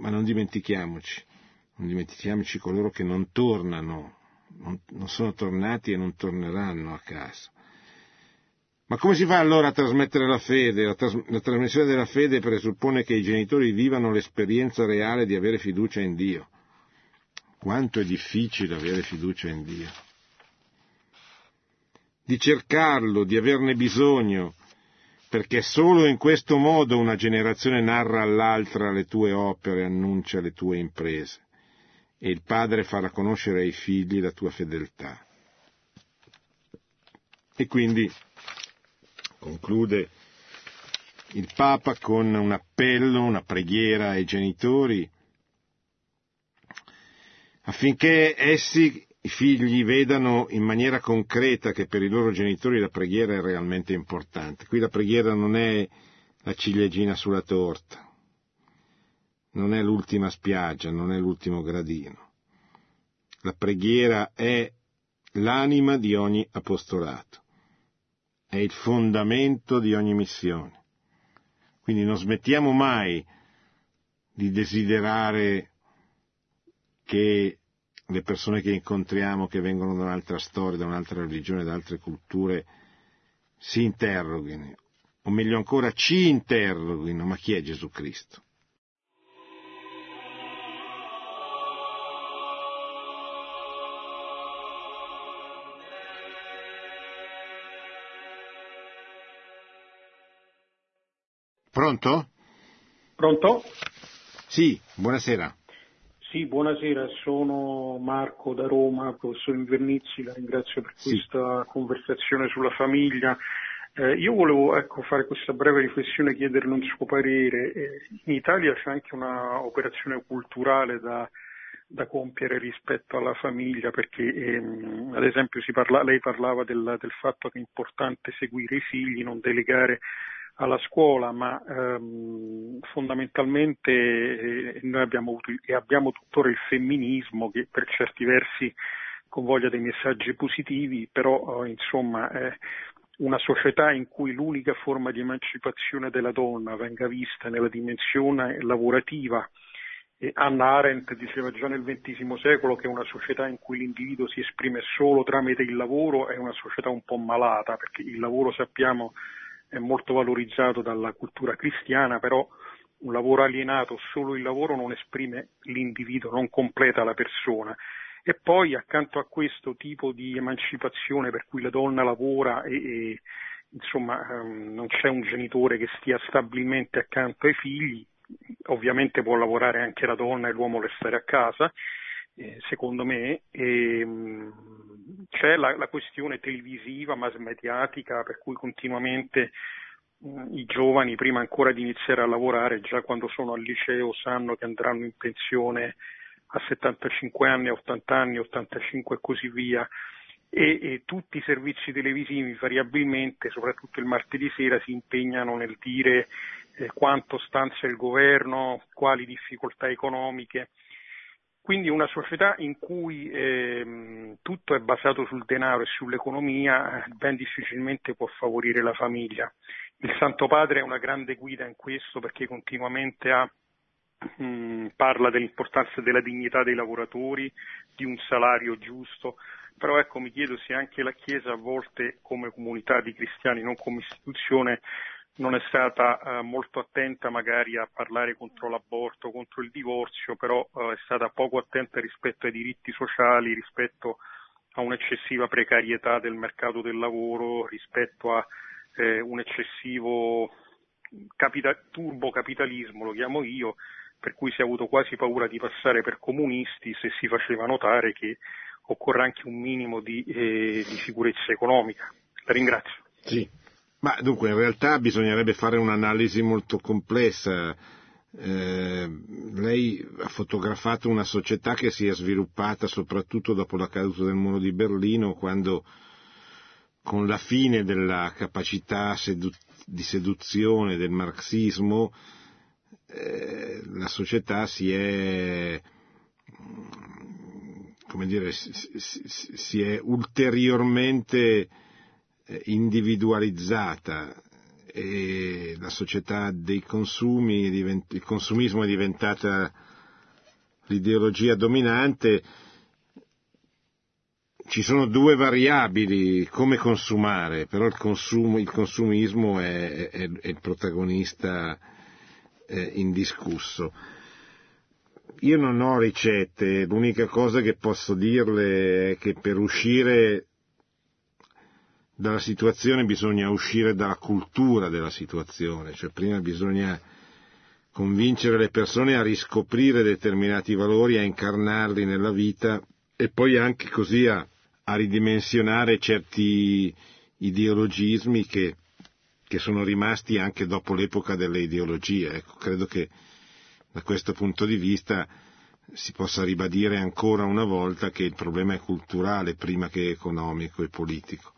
[SPEAKER 2] ma non dimentichiamoci, non dimentichiamoci coloro che non tornano, non, sono tornati e non torneranno a casa. Ma come si fa allora a trasmettere la fede? La, tras- la, trasmissione della fede presuppone che i genitori vivano l'esperienza reale di avere fiducia in Dio. Quanto è difficile avere fiducia in Dio. Di cercarlo, di averne bisogno, perché solo in questo modo una generazione narra all'altra le tue opere, annuncia le tue imprese, e il padre farà conoscere ai figli la tua fedeltà. E quindi conclude il Papa con un appello, una preghiera ai genitori affinché essi i figli vedano in maniera concreta che per i loro genitori la preghiera è realmente importante. Qui la preghiera non è la ciliegina sulla torta, non è l'ultima spiaggia, non è l'ultimo gradino. La preghiera è l'anima di ogni apostolato, è il fondamento di ogni missione. Quindi non smettiamo mai di desiderare che le persone che incontriamo, che vengono da un'altra storia, da un'altra religione, da altre culture, si interroghino, o meglio ancora ci interroghino, ma chi è Gesù Cristo? Pronto?
[SPEAKER 3] Pronto?
[SPEAKER 2] Sì, buonasera.
[SPEAKER 3] Sì, buonasera, sono Marco da Roma, professor Invernizzi, la ringrazio per
[SPEAKER 2] Sì.
[SPEAKER 3] questa conversazione sulla famiglia. Eh, io volevo ecco, fare questa breve riflessione e chiederle un suo parere. Eh, in Italia c'è anche una operazione culturale da, da compiere rispetto alla famiglia, perché ehm, ad esempio si parla, lei parlava del, del fatto che è importante seguire i figli, non delegare alla scuola, ma ehm, fondamentalmente eh, noi abbiamo avuto e abbiamo tuttora il femminismo che per certi versi convoglia dei messaggi positivi, però eh, insomma eh, una società in cui l'unica forma di emancipazione della donna venga vista nella dimensione lavorativa. E Anna Arendt diceva già nel XX secolo che una società in cui l'individuo si esprime solo tramite il lavoro è una società un po' malata, perché il lavoro sappiamo è molto valorizzato dalla cultura cristiana, però un lavoro alienato, solo il lavoro non esprime l'individuo, non completa la persona. E poi accanto a questo tipo di emancipazione per cui la donna lavora e, e insomma ehm, non c'è un genitore che stia stabilmente accanto ai figli, ovviamente può lavorare anche la donna e l'uomo restare a casa, eh, secondo me, e, mh, c'è la, la, questione televisiva, mass mediatica, per cui continuamente mh, i giovani, prima ancora di iniziare a lavorare, già quando sono al liceo, sanno che andranno in pensione a 75 anni, a 80 anni, 85 e così via. E, e tutti i servizi televisivi variabilmente, soprattutto il martedì sera, si impegnano nel dire eh, quanto stanzia il governo, quali difficoltà economiche. Quindi una società in cui ehm, tutto è basato sul denaro e sull'economia ben difficilmente può favorire la famiglia. Il Santo Padre è una grande guida in questo perché continuamente ha, mh, parla dell'importanza della dignità dei lavoratori, di un salario giusto, però ecco mi chiedo se anche la Chiesa a volte come comunità di cristiani, non come istituzione, non è stata eh, molto attenta magari a parlare contro l'aborto, contro il divorzio, però eh, è stata poco attenta rispetto ai diritti sociali, rispetto a un'eccessiva precarietà del mercato del lavoro, rispetto a eh, un eccessivo capita- turbocapitalismo, lo chiamo io, per cui si è avuto quasi paura di passare per comunisti se si faceva notare che occorre anche un minimo di, eh, di sicurezza economica. La ringrazio.
[SPEAKER 2] Sì. Ma dunque, in realtà bisognerebbe fare un'analisi molto complessa. Eh, lei ha fotografato una società che si è sviluppata soprattutto dopo la caduta del muro di Berlino, quando con la fine della capacità sedu- di seduzione del marxismo eh, la società si è dire, si, si, si è ulteriormente individualizzata e la società dei consumi, il consumismo è diventata l'ideologia dominante, ci sono due variabili, come consumare, però il, consumo, il consumismo è, è, è, il protagonista eh, indiscusso. Io non ho ricette, l'unica cosa che posso dirle è che per uscire dalla situazione bisogna uscire dalla cultura della situazione, cioè prima bisogna convincere le persone a riscoprire determinati valori, a incarnarli nella vita e poi anche così a, a ridimensionare certi ideologismi che, che, sono rimasti anche dopo l'epoca delle ideologie. Ecco, credo che da questo punto di vista si possa ribadire ancora una volta che il problema è culturale prima che economico e politico.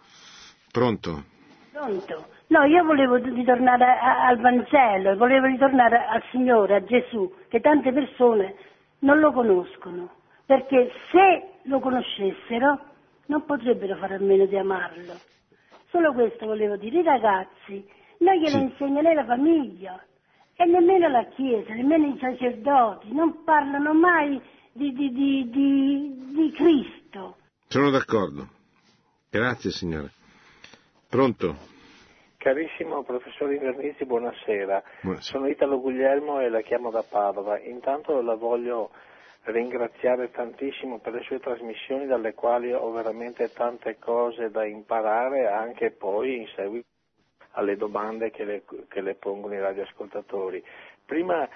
[SPEAKER 2] Pronto?
[SPEAKER 4] Pronto? No, io volevo ritornare al Vangelo, volevo ritornare al Signore, a Gesù, che tante persone non lo conoscono, perché se lo conoscessero non potrebbero fare a meno di amarlo. Solo questo volevo dire, i ragazzi, non glielo sì. insegna né la famiglia e nemmeno la Chiesa, nemmeno i sacerdoti, non parlano mai di, di, di, di Cristo.
[SPEAKER 2] Sono d'accordo. Grazie signore. Pronto?
[SPEAKER 5] Carissimo professor Invernizzi, buonasera. buonasera. Sono Italo Guglielmo e la chiamo da Padova. Intanto la voglio ringraziare tantissimo per le sue trasmissioni dalle quali ho veramente tante cose da imparare anche poi in seguito alle domande che le, che le pongono i radioascoltatori. Prima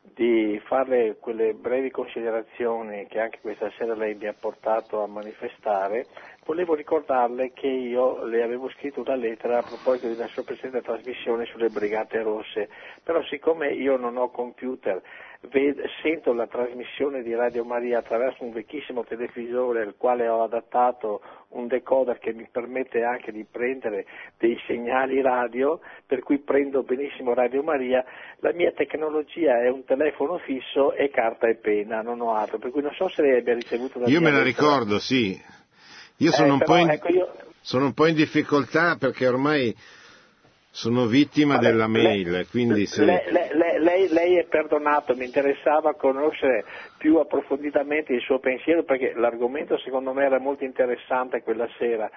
[SPEAKER 5] di fare quelle brevi considerazioni che anche questa sera lei mi ha portato a manifestare, volevo ricordarle che io le avevo scritto una lettera a proposito di una sua precedente trasmissione sulle Brigate Rosse, però siccome io non ho computer ved- sento la trasmissione di Radio Maria attraverso un vecchissimo televisore al quale ho adattato un decoder che mi permette anche di prendere dei segnali radio, per cui prendo benissimo Radio Maria, la mia tecnologia è un telefono fisso e carta e penna, non ho altro, per cui non so se lei abbia ricevuto
[SPEAKER 2] la Io me la ricordo, sì. Io sono, eh, però, in, ecco io... sono un po' in difficoltà perché ormai sono vittima Vabbè, della mail, lei, quindi se...
[SPEAKER 5] lei, lei, lei, è perdonato, mi interessava conoscere più approfonditamente il suo pensiero perché l'argomento secondo me era molto interessante quella sera.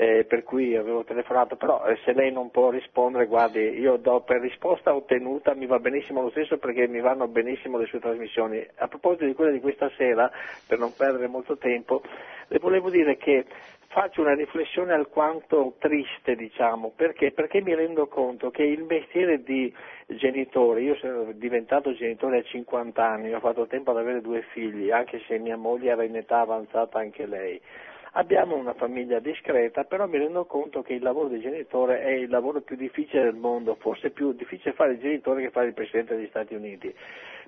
[SPEAKER 5] Eh, per cui avevo telefonato, però eh, se lei non può rispondere, guardi, io do per risposta ottenuta, mi va benissimo lo stesso perché mi vanno benissimo le sue trasmissioni. A proposito di quella di questa sera, per non perdere molto tempo, le volevo dire che faccio una riflessione alquanto triste, diciamo, perché? perché mi rendo conto che il mestiere di genitore, io sono diventato genitore a 50 anni, ho fatto tempo ad avere due figli, anche se mia moglie era in età avanzata anche lei. Abbiamo una famiglia discreta, però mi rendo conto che il lavoro di genitore è il lavoro più difficile del mondo, forse più difficile fare il genitore che fare il Presidente degli Stati Uniti.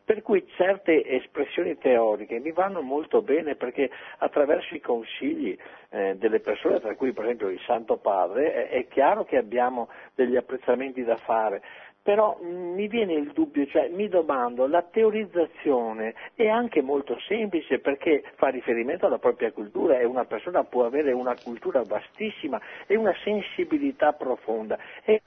[SPEAKER 5] Per cui certe espressioni teoriche mi vanno molto bene perché attraverso i consigli eh, delle persone, tra cui per esempio il Santo Padre, è, è chiaro che abbiamo degli apprezzamenti da fare, però mm, mi viene il dubbio, cioè mi domando, la teorizzazione è anche molto semplice perché fa riferimento alla propria cultura e una persona può avere una cultura vastissima e una sensibilità profonda. E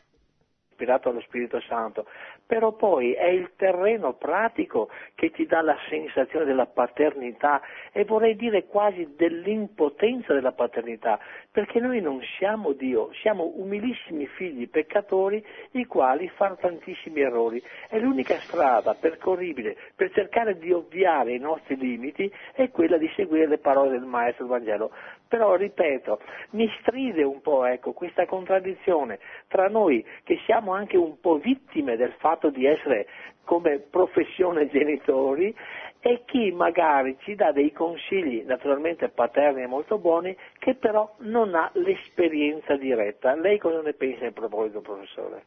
[SPEAKER 5] ispirato allo Spirito Santo, però poi è il terreno pratico che ti dà la sensazione della paternità e vorrei dire quasi dell'impotenza della paternità, perché noi non siamo Dio, siamo umilissimi figli peccatori i quali fanno tantissimi errori. E l'unica strada percorribile per cercare di ovviare i nostri limiti è quella di seguire le parole del Maestro Vangelo. Però, ripeto, mi stride un po' ecco, questa contraddizione tra noi che siamo anche un po' vittime del fatto di essere come professione <laughs> genitori e chi magari ci dà dei consigli, naturalmente paterni e molto buoni, che però non ha l'esperienza diretta. Lei cosa ne pensa in proposito, professore?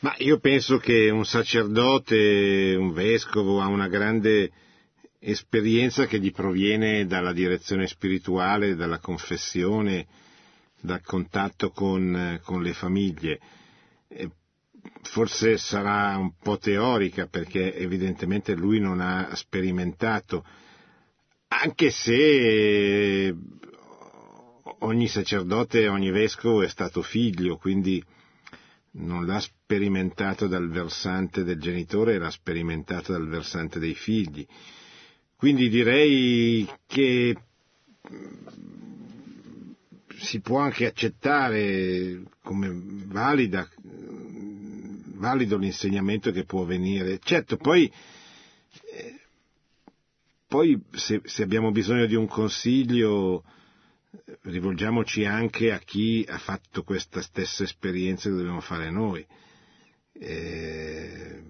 [SPEAKER 2] Ma io penso che un sacerdote, un vescovo ha una grande esperienza che gli proviene dalla direzione spirituale, dalla confessione, dal contatto con, con le famiglie. Forse sarà un po' teorica perché evidentemente lui non ha sperimentato, anche se ogni sacerdote, ogni vescovo è stato figlio, quindi non l'ha sperimentato dal versante del genitore, l'ha sperimentato dal versante dei figli. Quindi direi che si può anche accettare come valida, valido l'insegnamento che può venire. Certo, poi, eh, poi se, se, abbiamo bisogno di un consiglio, rivolgiamoci anche a chi ha fatto questa stessa esperienza che dobbiamo fare noi. Eh,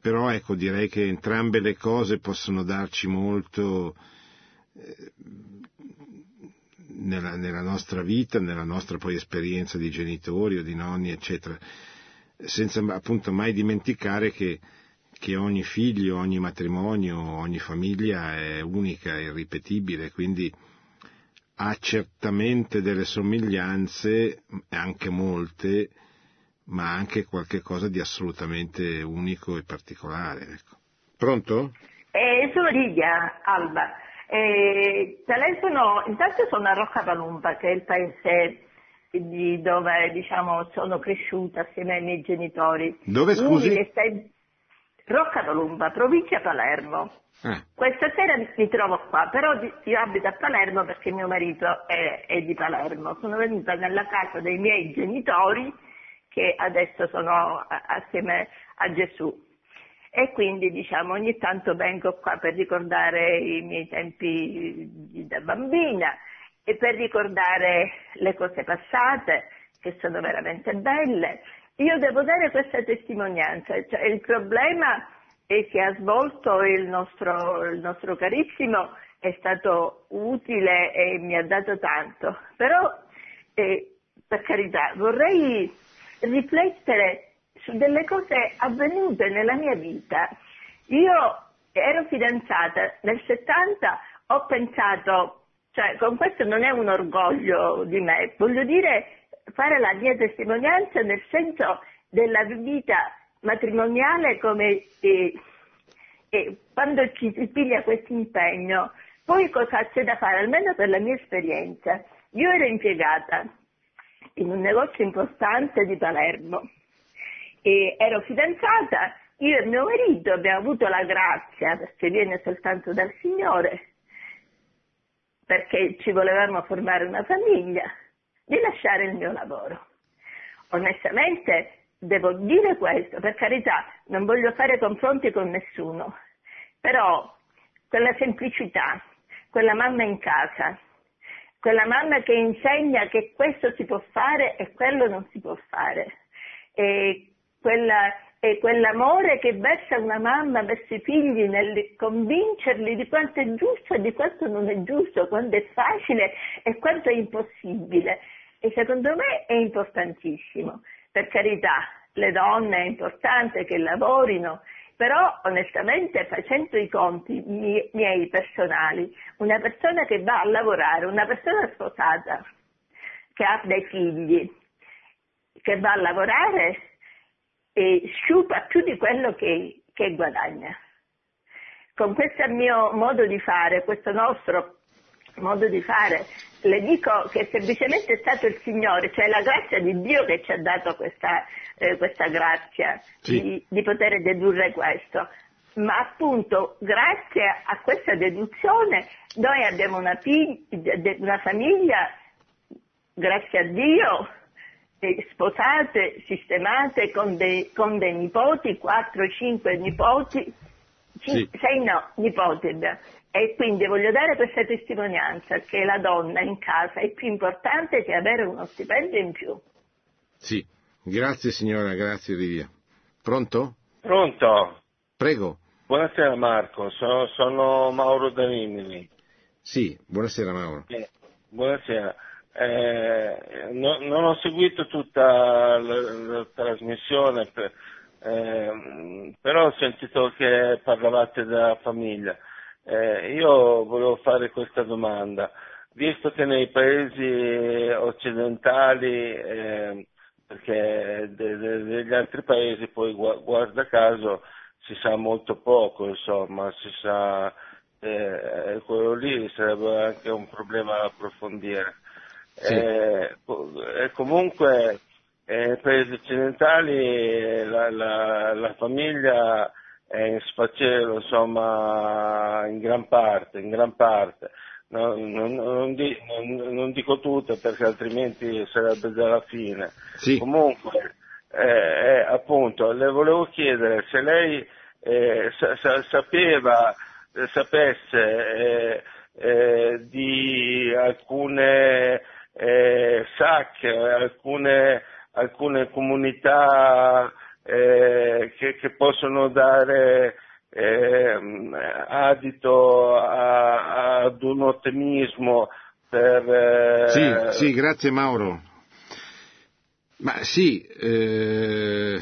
[SPEAKER 2] però ecco, direi che entrambe le cose possono darci molto eh, nella, nella, nostra vita, nella nostra poi esperienza di genitori o di nonni, eccetera, senza appunto mai dimenticare che, che ogni figlio, ogni matrimonio, ogni famiglia è unica, è irripetibile, quindi ha certamente delle somiglianze, anche molte, ma anche qualche cosa di assolutamente unico e particolare. Ecco. Pronto?
[SPEAKER 6] Eh, sono Lidia Alba. Eh, telefono, intanto sono a Rocca Palumba, che è il paese di dove diciamo, sono cresciuta assieme ai miei genitori.
[SPEAKER 2] Dove scusi?
[SPEAKER 6] Rocca Palumba, provincia Palermo.
[SPEAKER 2] Ah.
[SPEAKER 6] Questa sera mi trovo qua, però io abito a Palermo perché mio marito è, è di Palermo. Sono venuta nella casa dei miei genitori che adesso sono assieme a Gesù. E quindi diciamo ogni tanto vengo qua per ricordare i miei tempi da bambina e per ricordare le cose passate che sono veramente belle. Io devo dare questa testimonianza, cioè, il problema che ha svolto il nostro, il nostro carissimo è stato utile e mi ha dato tanto, però eh, per carità vorrei riflettere su delle cose avvenute nella mia vita. Io ero fidanzata nel 70, ho pensato, cioè con questo non è un orgoglio di me, voglio dire fare la mia testimonianza nel senso della vita matrimoniale come eh, eh, quando ci si piglia questo impegno, poi cosa c'è da fare, almeno per la mia esperienza. Io ero impiegata in un negozio importante di Palermo e ero fidanzata, io e mio marito abbiamo avuto la grazia, perché viene soltanto dal Signore, perché ci volevamo formare una famiglia, di lasciare il mio lavoro. Onestamente devo dire questo, per carità, non voglio fare confronti con nessuno, però quella semplicità, quella mamma in casa, quella mamma che insegna che questo si può fare e quello non si può fare, e, quella, e quell'amore che versa una mamma verso i figli nel convincerli di quanto è giusto e di quanto non è giusto, quanto è facile e quanto è impossibile. E secondo me è importantissimo. Per carità, le donne è importante che lavorino, però onestamente facendo i conti miei personali, una persona che va a lavorare, una persona sposata, che ha dei figli, che va a lavorare e sciupa più di quello che, che guadagna. Con questo mio modo di fare, questo nostro modo di fare, le dico che semplicemente è stato il Signore, cioè la grazia di Dio che ci ha dato questa, eh, questa grazia sì. di, di poter dedurre questo. Ma appunto, grazie a questa deduzione, noi abbiamo una, fig- una famiglia, grazie a Dio, sposate, sistemate, con dei, con dei nipoti, 4-5 nipoti, 6 sì. no, nipoti. E quindi voglio dare questa testimonianza che la donna in casa è più importante che avere uno stipendio in più.
[SPEAKER 2] Sì, grazie signora, grazie Livia. Pronto?
[SPEAKER 7] Pronto.
[SPEAKER 2] Prego.
[SPEAKER 7] Buonasera Marco, sono, sono Mauro Danini.
[SPEAKER 2] Sì, buonasera Mauro.
[SPEAKER 7] Eh, buonasera. Eh, no, non ho seguito tutta la, la trasmissione, per, eh, però ho sentito che parlavate della famiglia. Eh, io volevo fare questa domanda, visto che nei paesi occidentali, eh, perché de, de, degli altri paesi poi guarda caso si sa molto poco, insomma, si sa, eh, quello lì sarebbe anche un problema da approfondire. Sì. Eh, comunque, nei paesi occidentali la, la, la famiglia è in sfacelo, insomma, in gran parte, in gran parte. Non, non, non, di, non, dico tutto perché altrimenti sarebbe già la fine.
[SPEAKER 2] Sì.
[SPEAKER 7] Comunque, eh, eh, appunto, le volevo chiedere se lei eh, sa, sa, sapeva, eh, sapesse eh, eh, di alcune sacche, alcune, alcune comunità eh, che, che, possono dare eh, adito a, ad un ottimismo per... Eh...
[SPEAKER 2] Sì, sì, grazie Mauro. Ma sì, eh,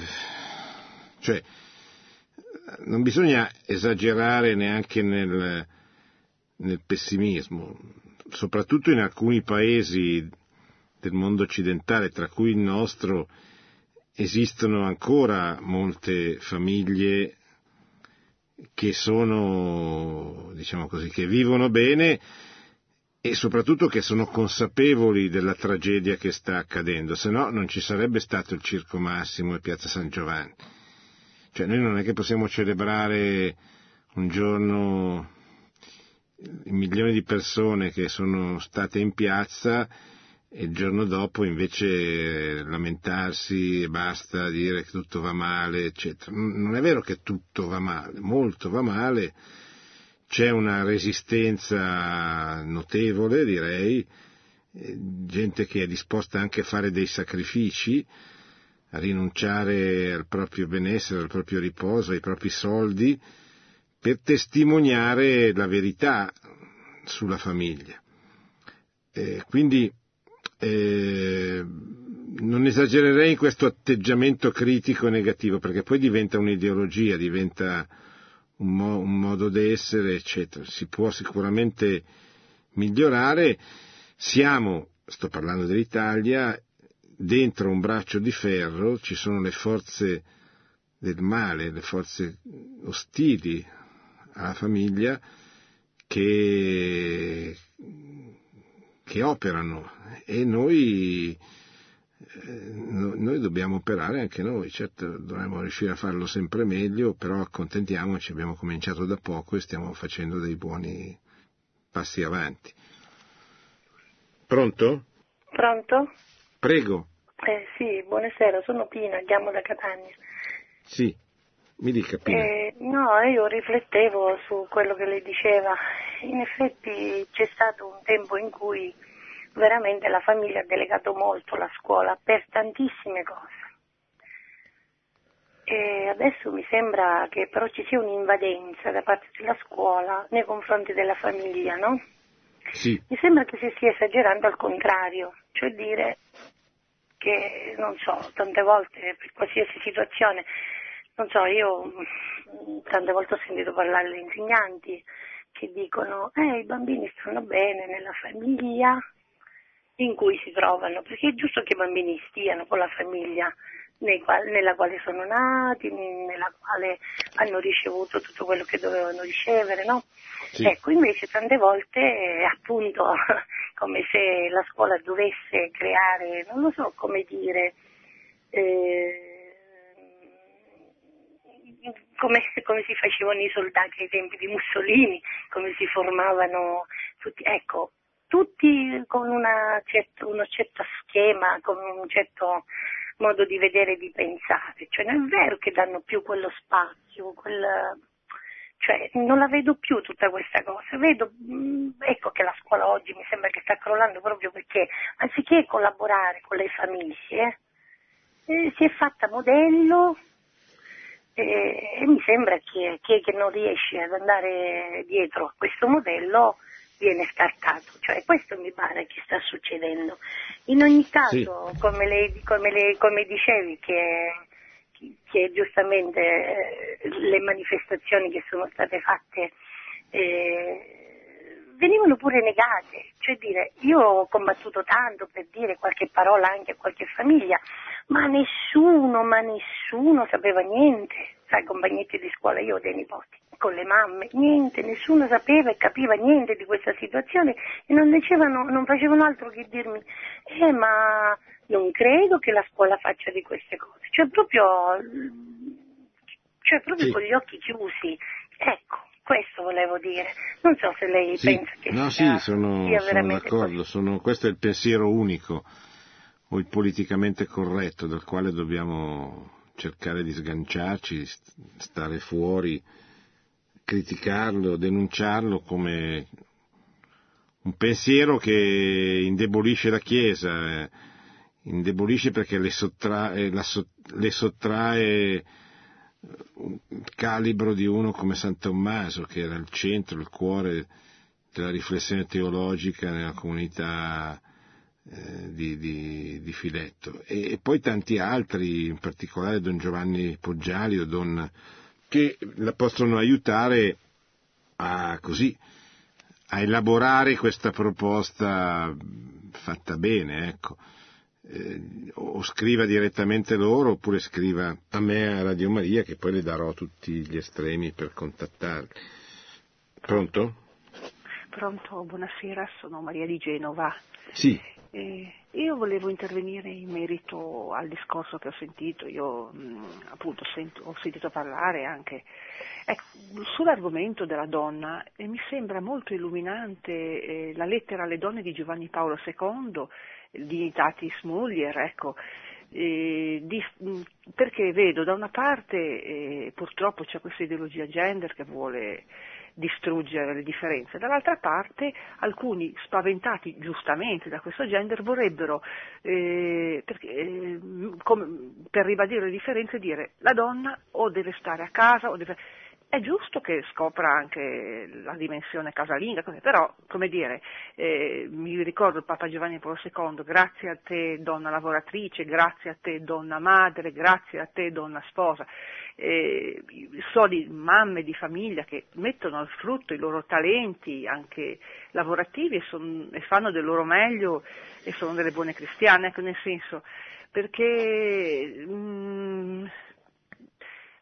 [SPEAKER 2] cioè, non bisogna esagerare neanche nel, nel pessimismo, soprattutto in alcuni paesi del mondo occidentale, tra cui il nostro, esistono ancora molte famiglie che sono, diciamo così, che vivono bene e soprattutto che sono consapevoli della tragedia che sta accadendo, se no non ci sarebbe stato il Circo Massimo e Piazza San Giovanni. Cioè noi non è che possiamo celebrare un giorno milioni di persone che sono state in piazza e il giorno dopo invece lamentarsi e basta dire che tutto va male, eccetera. Non è vero che tutto va male, molto va male, c'è una resistenza notevole, direi, gente che è disposta anche a fare dei sacrifici, a rinunciare al proprio benessere, al proprio riposo, ai propri soldi, per testimoniare la verità sulla famiglia. Eh, quindi eh, non esagererei in questo atteggiamento critico e negativo, perché poi diventa un'ideologia, diventa un, mo- un modo d'essere, eccetera. Si può sicuramente migliorare. Siamo, sto parlando dell'Italia, dentro un braccio di ferro, ci sono le forze del male, le forze ostili alla famiglia che, che operano e noi, eh, noi dobbiamo operare anche noi, certo dovremmo riuscire a farlo sempre meglio, però accontentiamoci, abbiamo cominciato da poco e stiamo facendo dei buoni passi avanti. Pronto?
[SPEAKER 8] Pronto?
[SPEAKER 2] Prego.
[SPEAKER 8] Eh, sì, buonasera, sono Pina, chiamo da Catania.
[SPEAKER 2] Sì, mi dica Pina.
[SPEAKER 8] Eh, no, io riflettevo su quello che lei diceva. In effetti c'è stato un tempo in cui veramente la famiglia ha delegato molto la scuola per tantissime cose. E adesso mi sembra che però ci sia un'invadenza da parte della scuola nei confronti della famiglia, no?
[SPEAKER 2] Sì.
[SPEAKER 8] Mi sembra che si stia esagerando al contrario, cioè dire che, non so, tante volte per qualsiasi situazione, non so, io mm, tante volte ho sentito parlare di insegnanti che dicono, eh, i bambini stanno bene nella famiglia in cui si trovano, perché è giusto che i bambini stiano con la famiglia quali, nella quale sono nati, nella quale hanno ricevuto tutto quello che dovevano ricevere, no? Sì. Ecco, invece tante volte, appunto, <laughs> come se la scuola dovesse creare, non lo so come dire, eh, come, come, si facevano i soldati ai tempi di Mussolini, come si formavano tutti, ecco, tutti con certo, uno certo schema, con un certo modo di vedere e di pensare, cioè non è vero che danno più quello spazio, quel, cioè non la vedo più tutta questa cosa, vedo, mm, ecco che la scuola oggi mi sembra che sta crollando proprio perché anziché collaborare con le famiglie, eh, si è fatta modello e, e mi sembra che chi non riesce ad andare dietro a questo modello viene scartato, cioè questo mi pare che sta succedendo. In ogni caso, sì. come, lei, come, lei, come, dicevi, che, che giustamente eh, le manifestazioni che sono state fatte eh, venivano pure negate, cioè dire io ho combattuto tanto per dire qualche parola anche a qualche famiglia, ma nessuno, ma nessuno sapeva niente, sai, compagnetti di scuola, io ho dei nipoti con le mamme, niente, nessuno sapeva e capiva niente di questa situazione e non dicevano, non facevano altro che dirmi, eh ma non credo che la scuola faccia di queste cose, cioè proprio, cioè proprio sì. con gli occhi chiusi, ecco. Questo volevo dire. Non so se lei
[SPEAKER 2] sì.
[SPEAKER 8] pensa che
[SPEAKER 2] no,
[SPEAKER 8] sia,
[SPEAKER 2] sì, sono,
[SPEAKER 8] sia
[SPEAKER 2] sono d'accordo. Sono, questo è il pensiero unico o il politicamente corretto dal quale dobbiamo cercare di sganciarci, stare fuori criticarlo, denunciarlo come un pensiero che indebolisce la Chiesa, eh, indebolisce perché le sottrae, la, le sottrae il calibro di uno come San Tommaso, che era il centro, il cuore della riflessione teologica nella comunità eh, di, di, di, Filetto. E, e, poi tanti altri, in particolare Don Giovanni Poggiali o Don che la possono aiutare a, così, a elaborare questa proposta fatta bene, ecco. Eh, o scriva direttamente loro oppure scriva a me a Radio Maria che poi le darò tutti gli estremi per contattarli. Pronto?
[SPEAKER 9] Pronto, buonasera, sono Maria di Genova.
[SPEAKER 2] Sì.
[SPEAKER 9] Eh, io volevo intervenire in merito al discorso che ho sentito, io mh, appunto sento, ho sentito parlare anche ecco, sull'argomento della donna eh, mi sembra molto illuminante eh, la lettera alle donne di Giovanni Paolo II, Dignitatis Mulier, ecco, eh, di, perché vedo da una parte eh, purtroppo c'è questa ideologia gender che vuole distruggere le differenze. Dall'altra parte alcuni spaventati giustamente da questo gender vorrebbero, eh, perché, eh, come, per ribadire le differenze, dire la donna o deve stare a casa o deve è giusto che scopra anche la dimensione casalinga, però, come dire, eh, mi ricordo il Papa Giovanni Paolo II, grazie a te donna lavoratrice, grazie a te donna madre, grazie a te donna sposa. Eh, so di mamme di famiglia che mettono al frutto i loro talenti anche lavorativi e, son, e fanno del loro meglio e sono delle buone cristiane, ecco nel senso, perché mh, mm,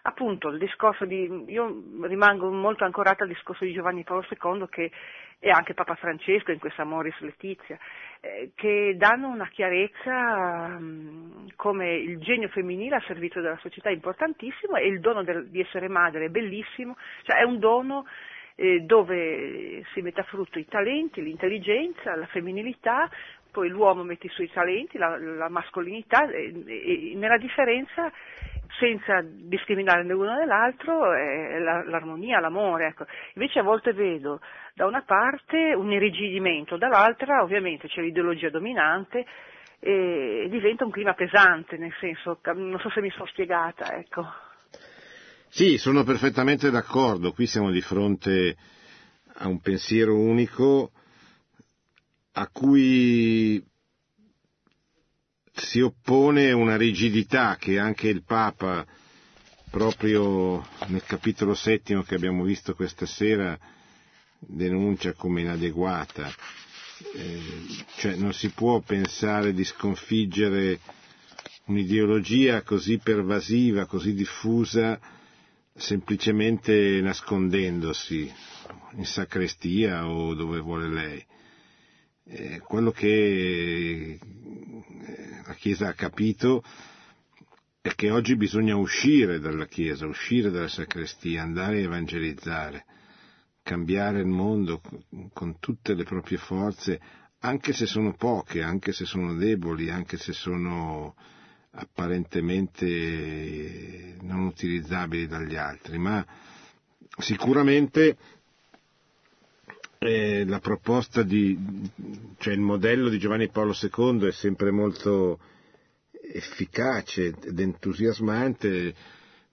[SPEAKER 9] appunto il discorso di, io rimango molto ancorata al discorso di Giovanni Paolo II che, e anche Papa Francesco in questa Moris Letizia, eh, che danno una chiarezza mh, come il genio femminile a servizio della società è importantissimo e il dono del, di essere madre è bellissimo, cioè è un dono eh, dove si mette a frutto i talenti, l'intelligenza, la femminilità, poi l'uomo mette i suoi talenti, la, la mascolinità e, e, nella differenza senza discriminare né l'uno né l'altro, è l'armonia, l'amore. Ecco. Invece a volte vedo da una parte un irrigidimento, dall'altra ovviamente c'è l'ideologia dominante e diventa un clima pesante, nel senso, non so se mi sono spiegata, ecco.
[SPEAKER 2] Sì, sono perfettamente d'accordo, qui siamo di fronte a un pensiero unico a cui si oppone una rigidità che anche il Papa, proprio nel capitolo settimo che abbiamo visto questa sera, denuncia come inadeguata. Eh, cioè non si può pensare di sconfiggere un'ideologia così pervasiva, così diffusa, semplicemente nascondendosi in sacrestia o dove vuole lei. Eh, quello che la Chiesa ha capito è che oggi bisogna uscire dalla Chiesa, uscire dalla sacrestia, andare a evangelizzare, cambiare il mondo con tutte le proprie forze, anche se sono poche, anche se sono deboli, anche se sono apparentemente non utilizzabili dagli altri, ma sicuramente la proposta di, cioè il modello di Giovanni Paolo II è sempre molto efficace ed entusiasmante,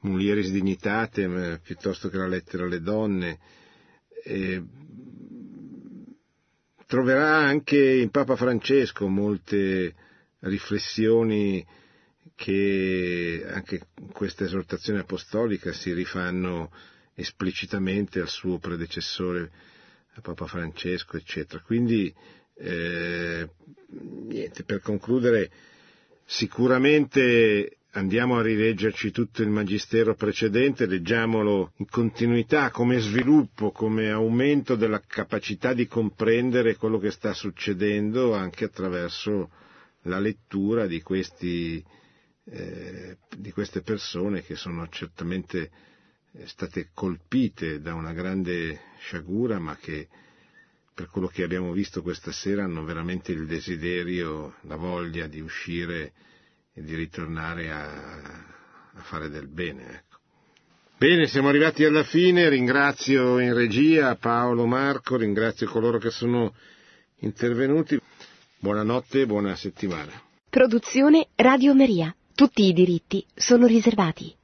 [SPEAKER 2] Mulieris Dignitate, piuttosto che la lettera alle donne. Eh, troverà anche in Papa Francesco molte riflessioni che anche questa esortazione apostolica si rifanno esplicitamente al suo predecessore a Papa Francesco, eccetera. Quindi, eh, niente, per concludere, sicuramente andiamo a rileggerci tutto il magistero precedente, leggiamolo in continuità come sviluppo, come aumento della capacità di comprendere quello che sta succedendo anche attraverso la lettura di, questi, eh, di queste persone che sono certamente state colpite da una grande sciagura, ma che per quello che abbiamo visto questa sera hanno veramente il desiderio, la voglia di uscire e di ritornare a, a fare del bene. Ecco. Bene, siamo arrivati alla fine, ringrazio in regia Paolo Marco, ringrazio coloro che sono intervenuti. Buonanotte e buona settimana.
[SPEAKER 1] Produzione Radio Maria. Tutti i diritti sono riservati.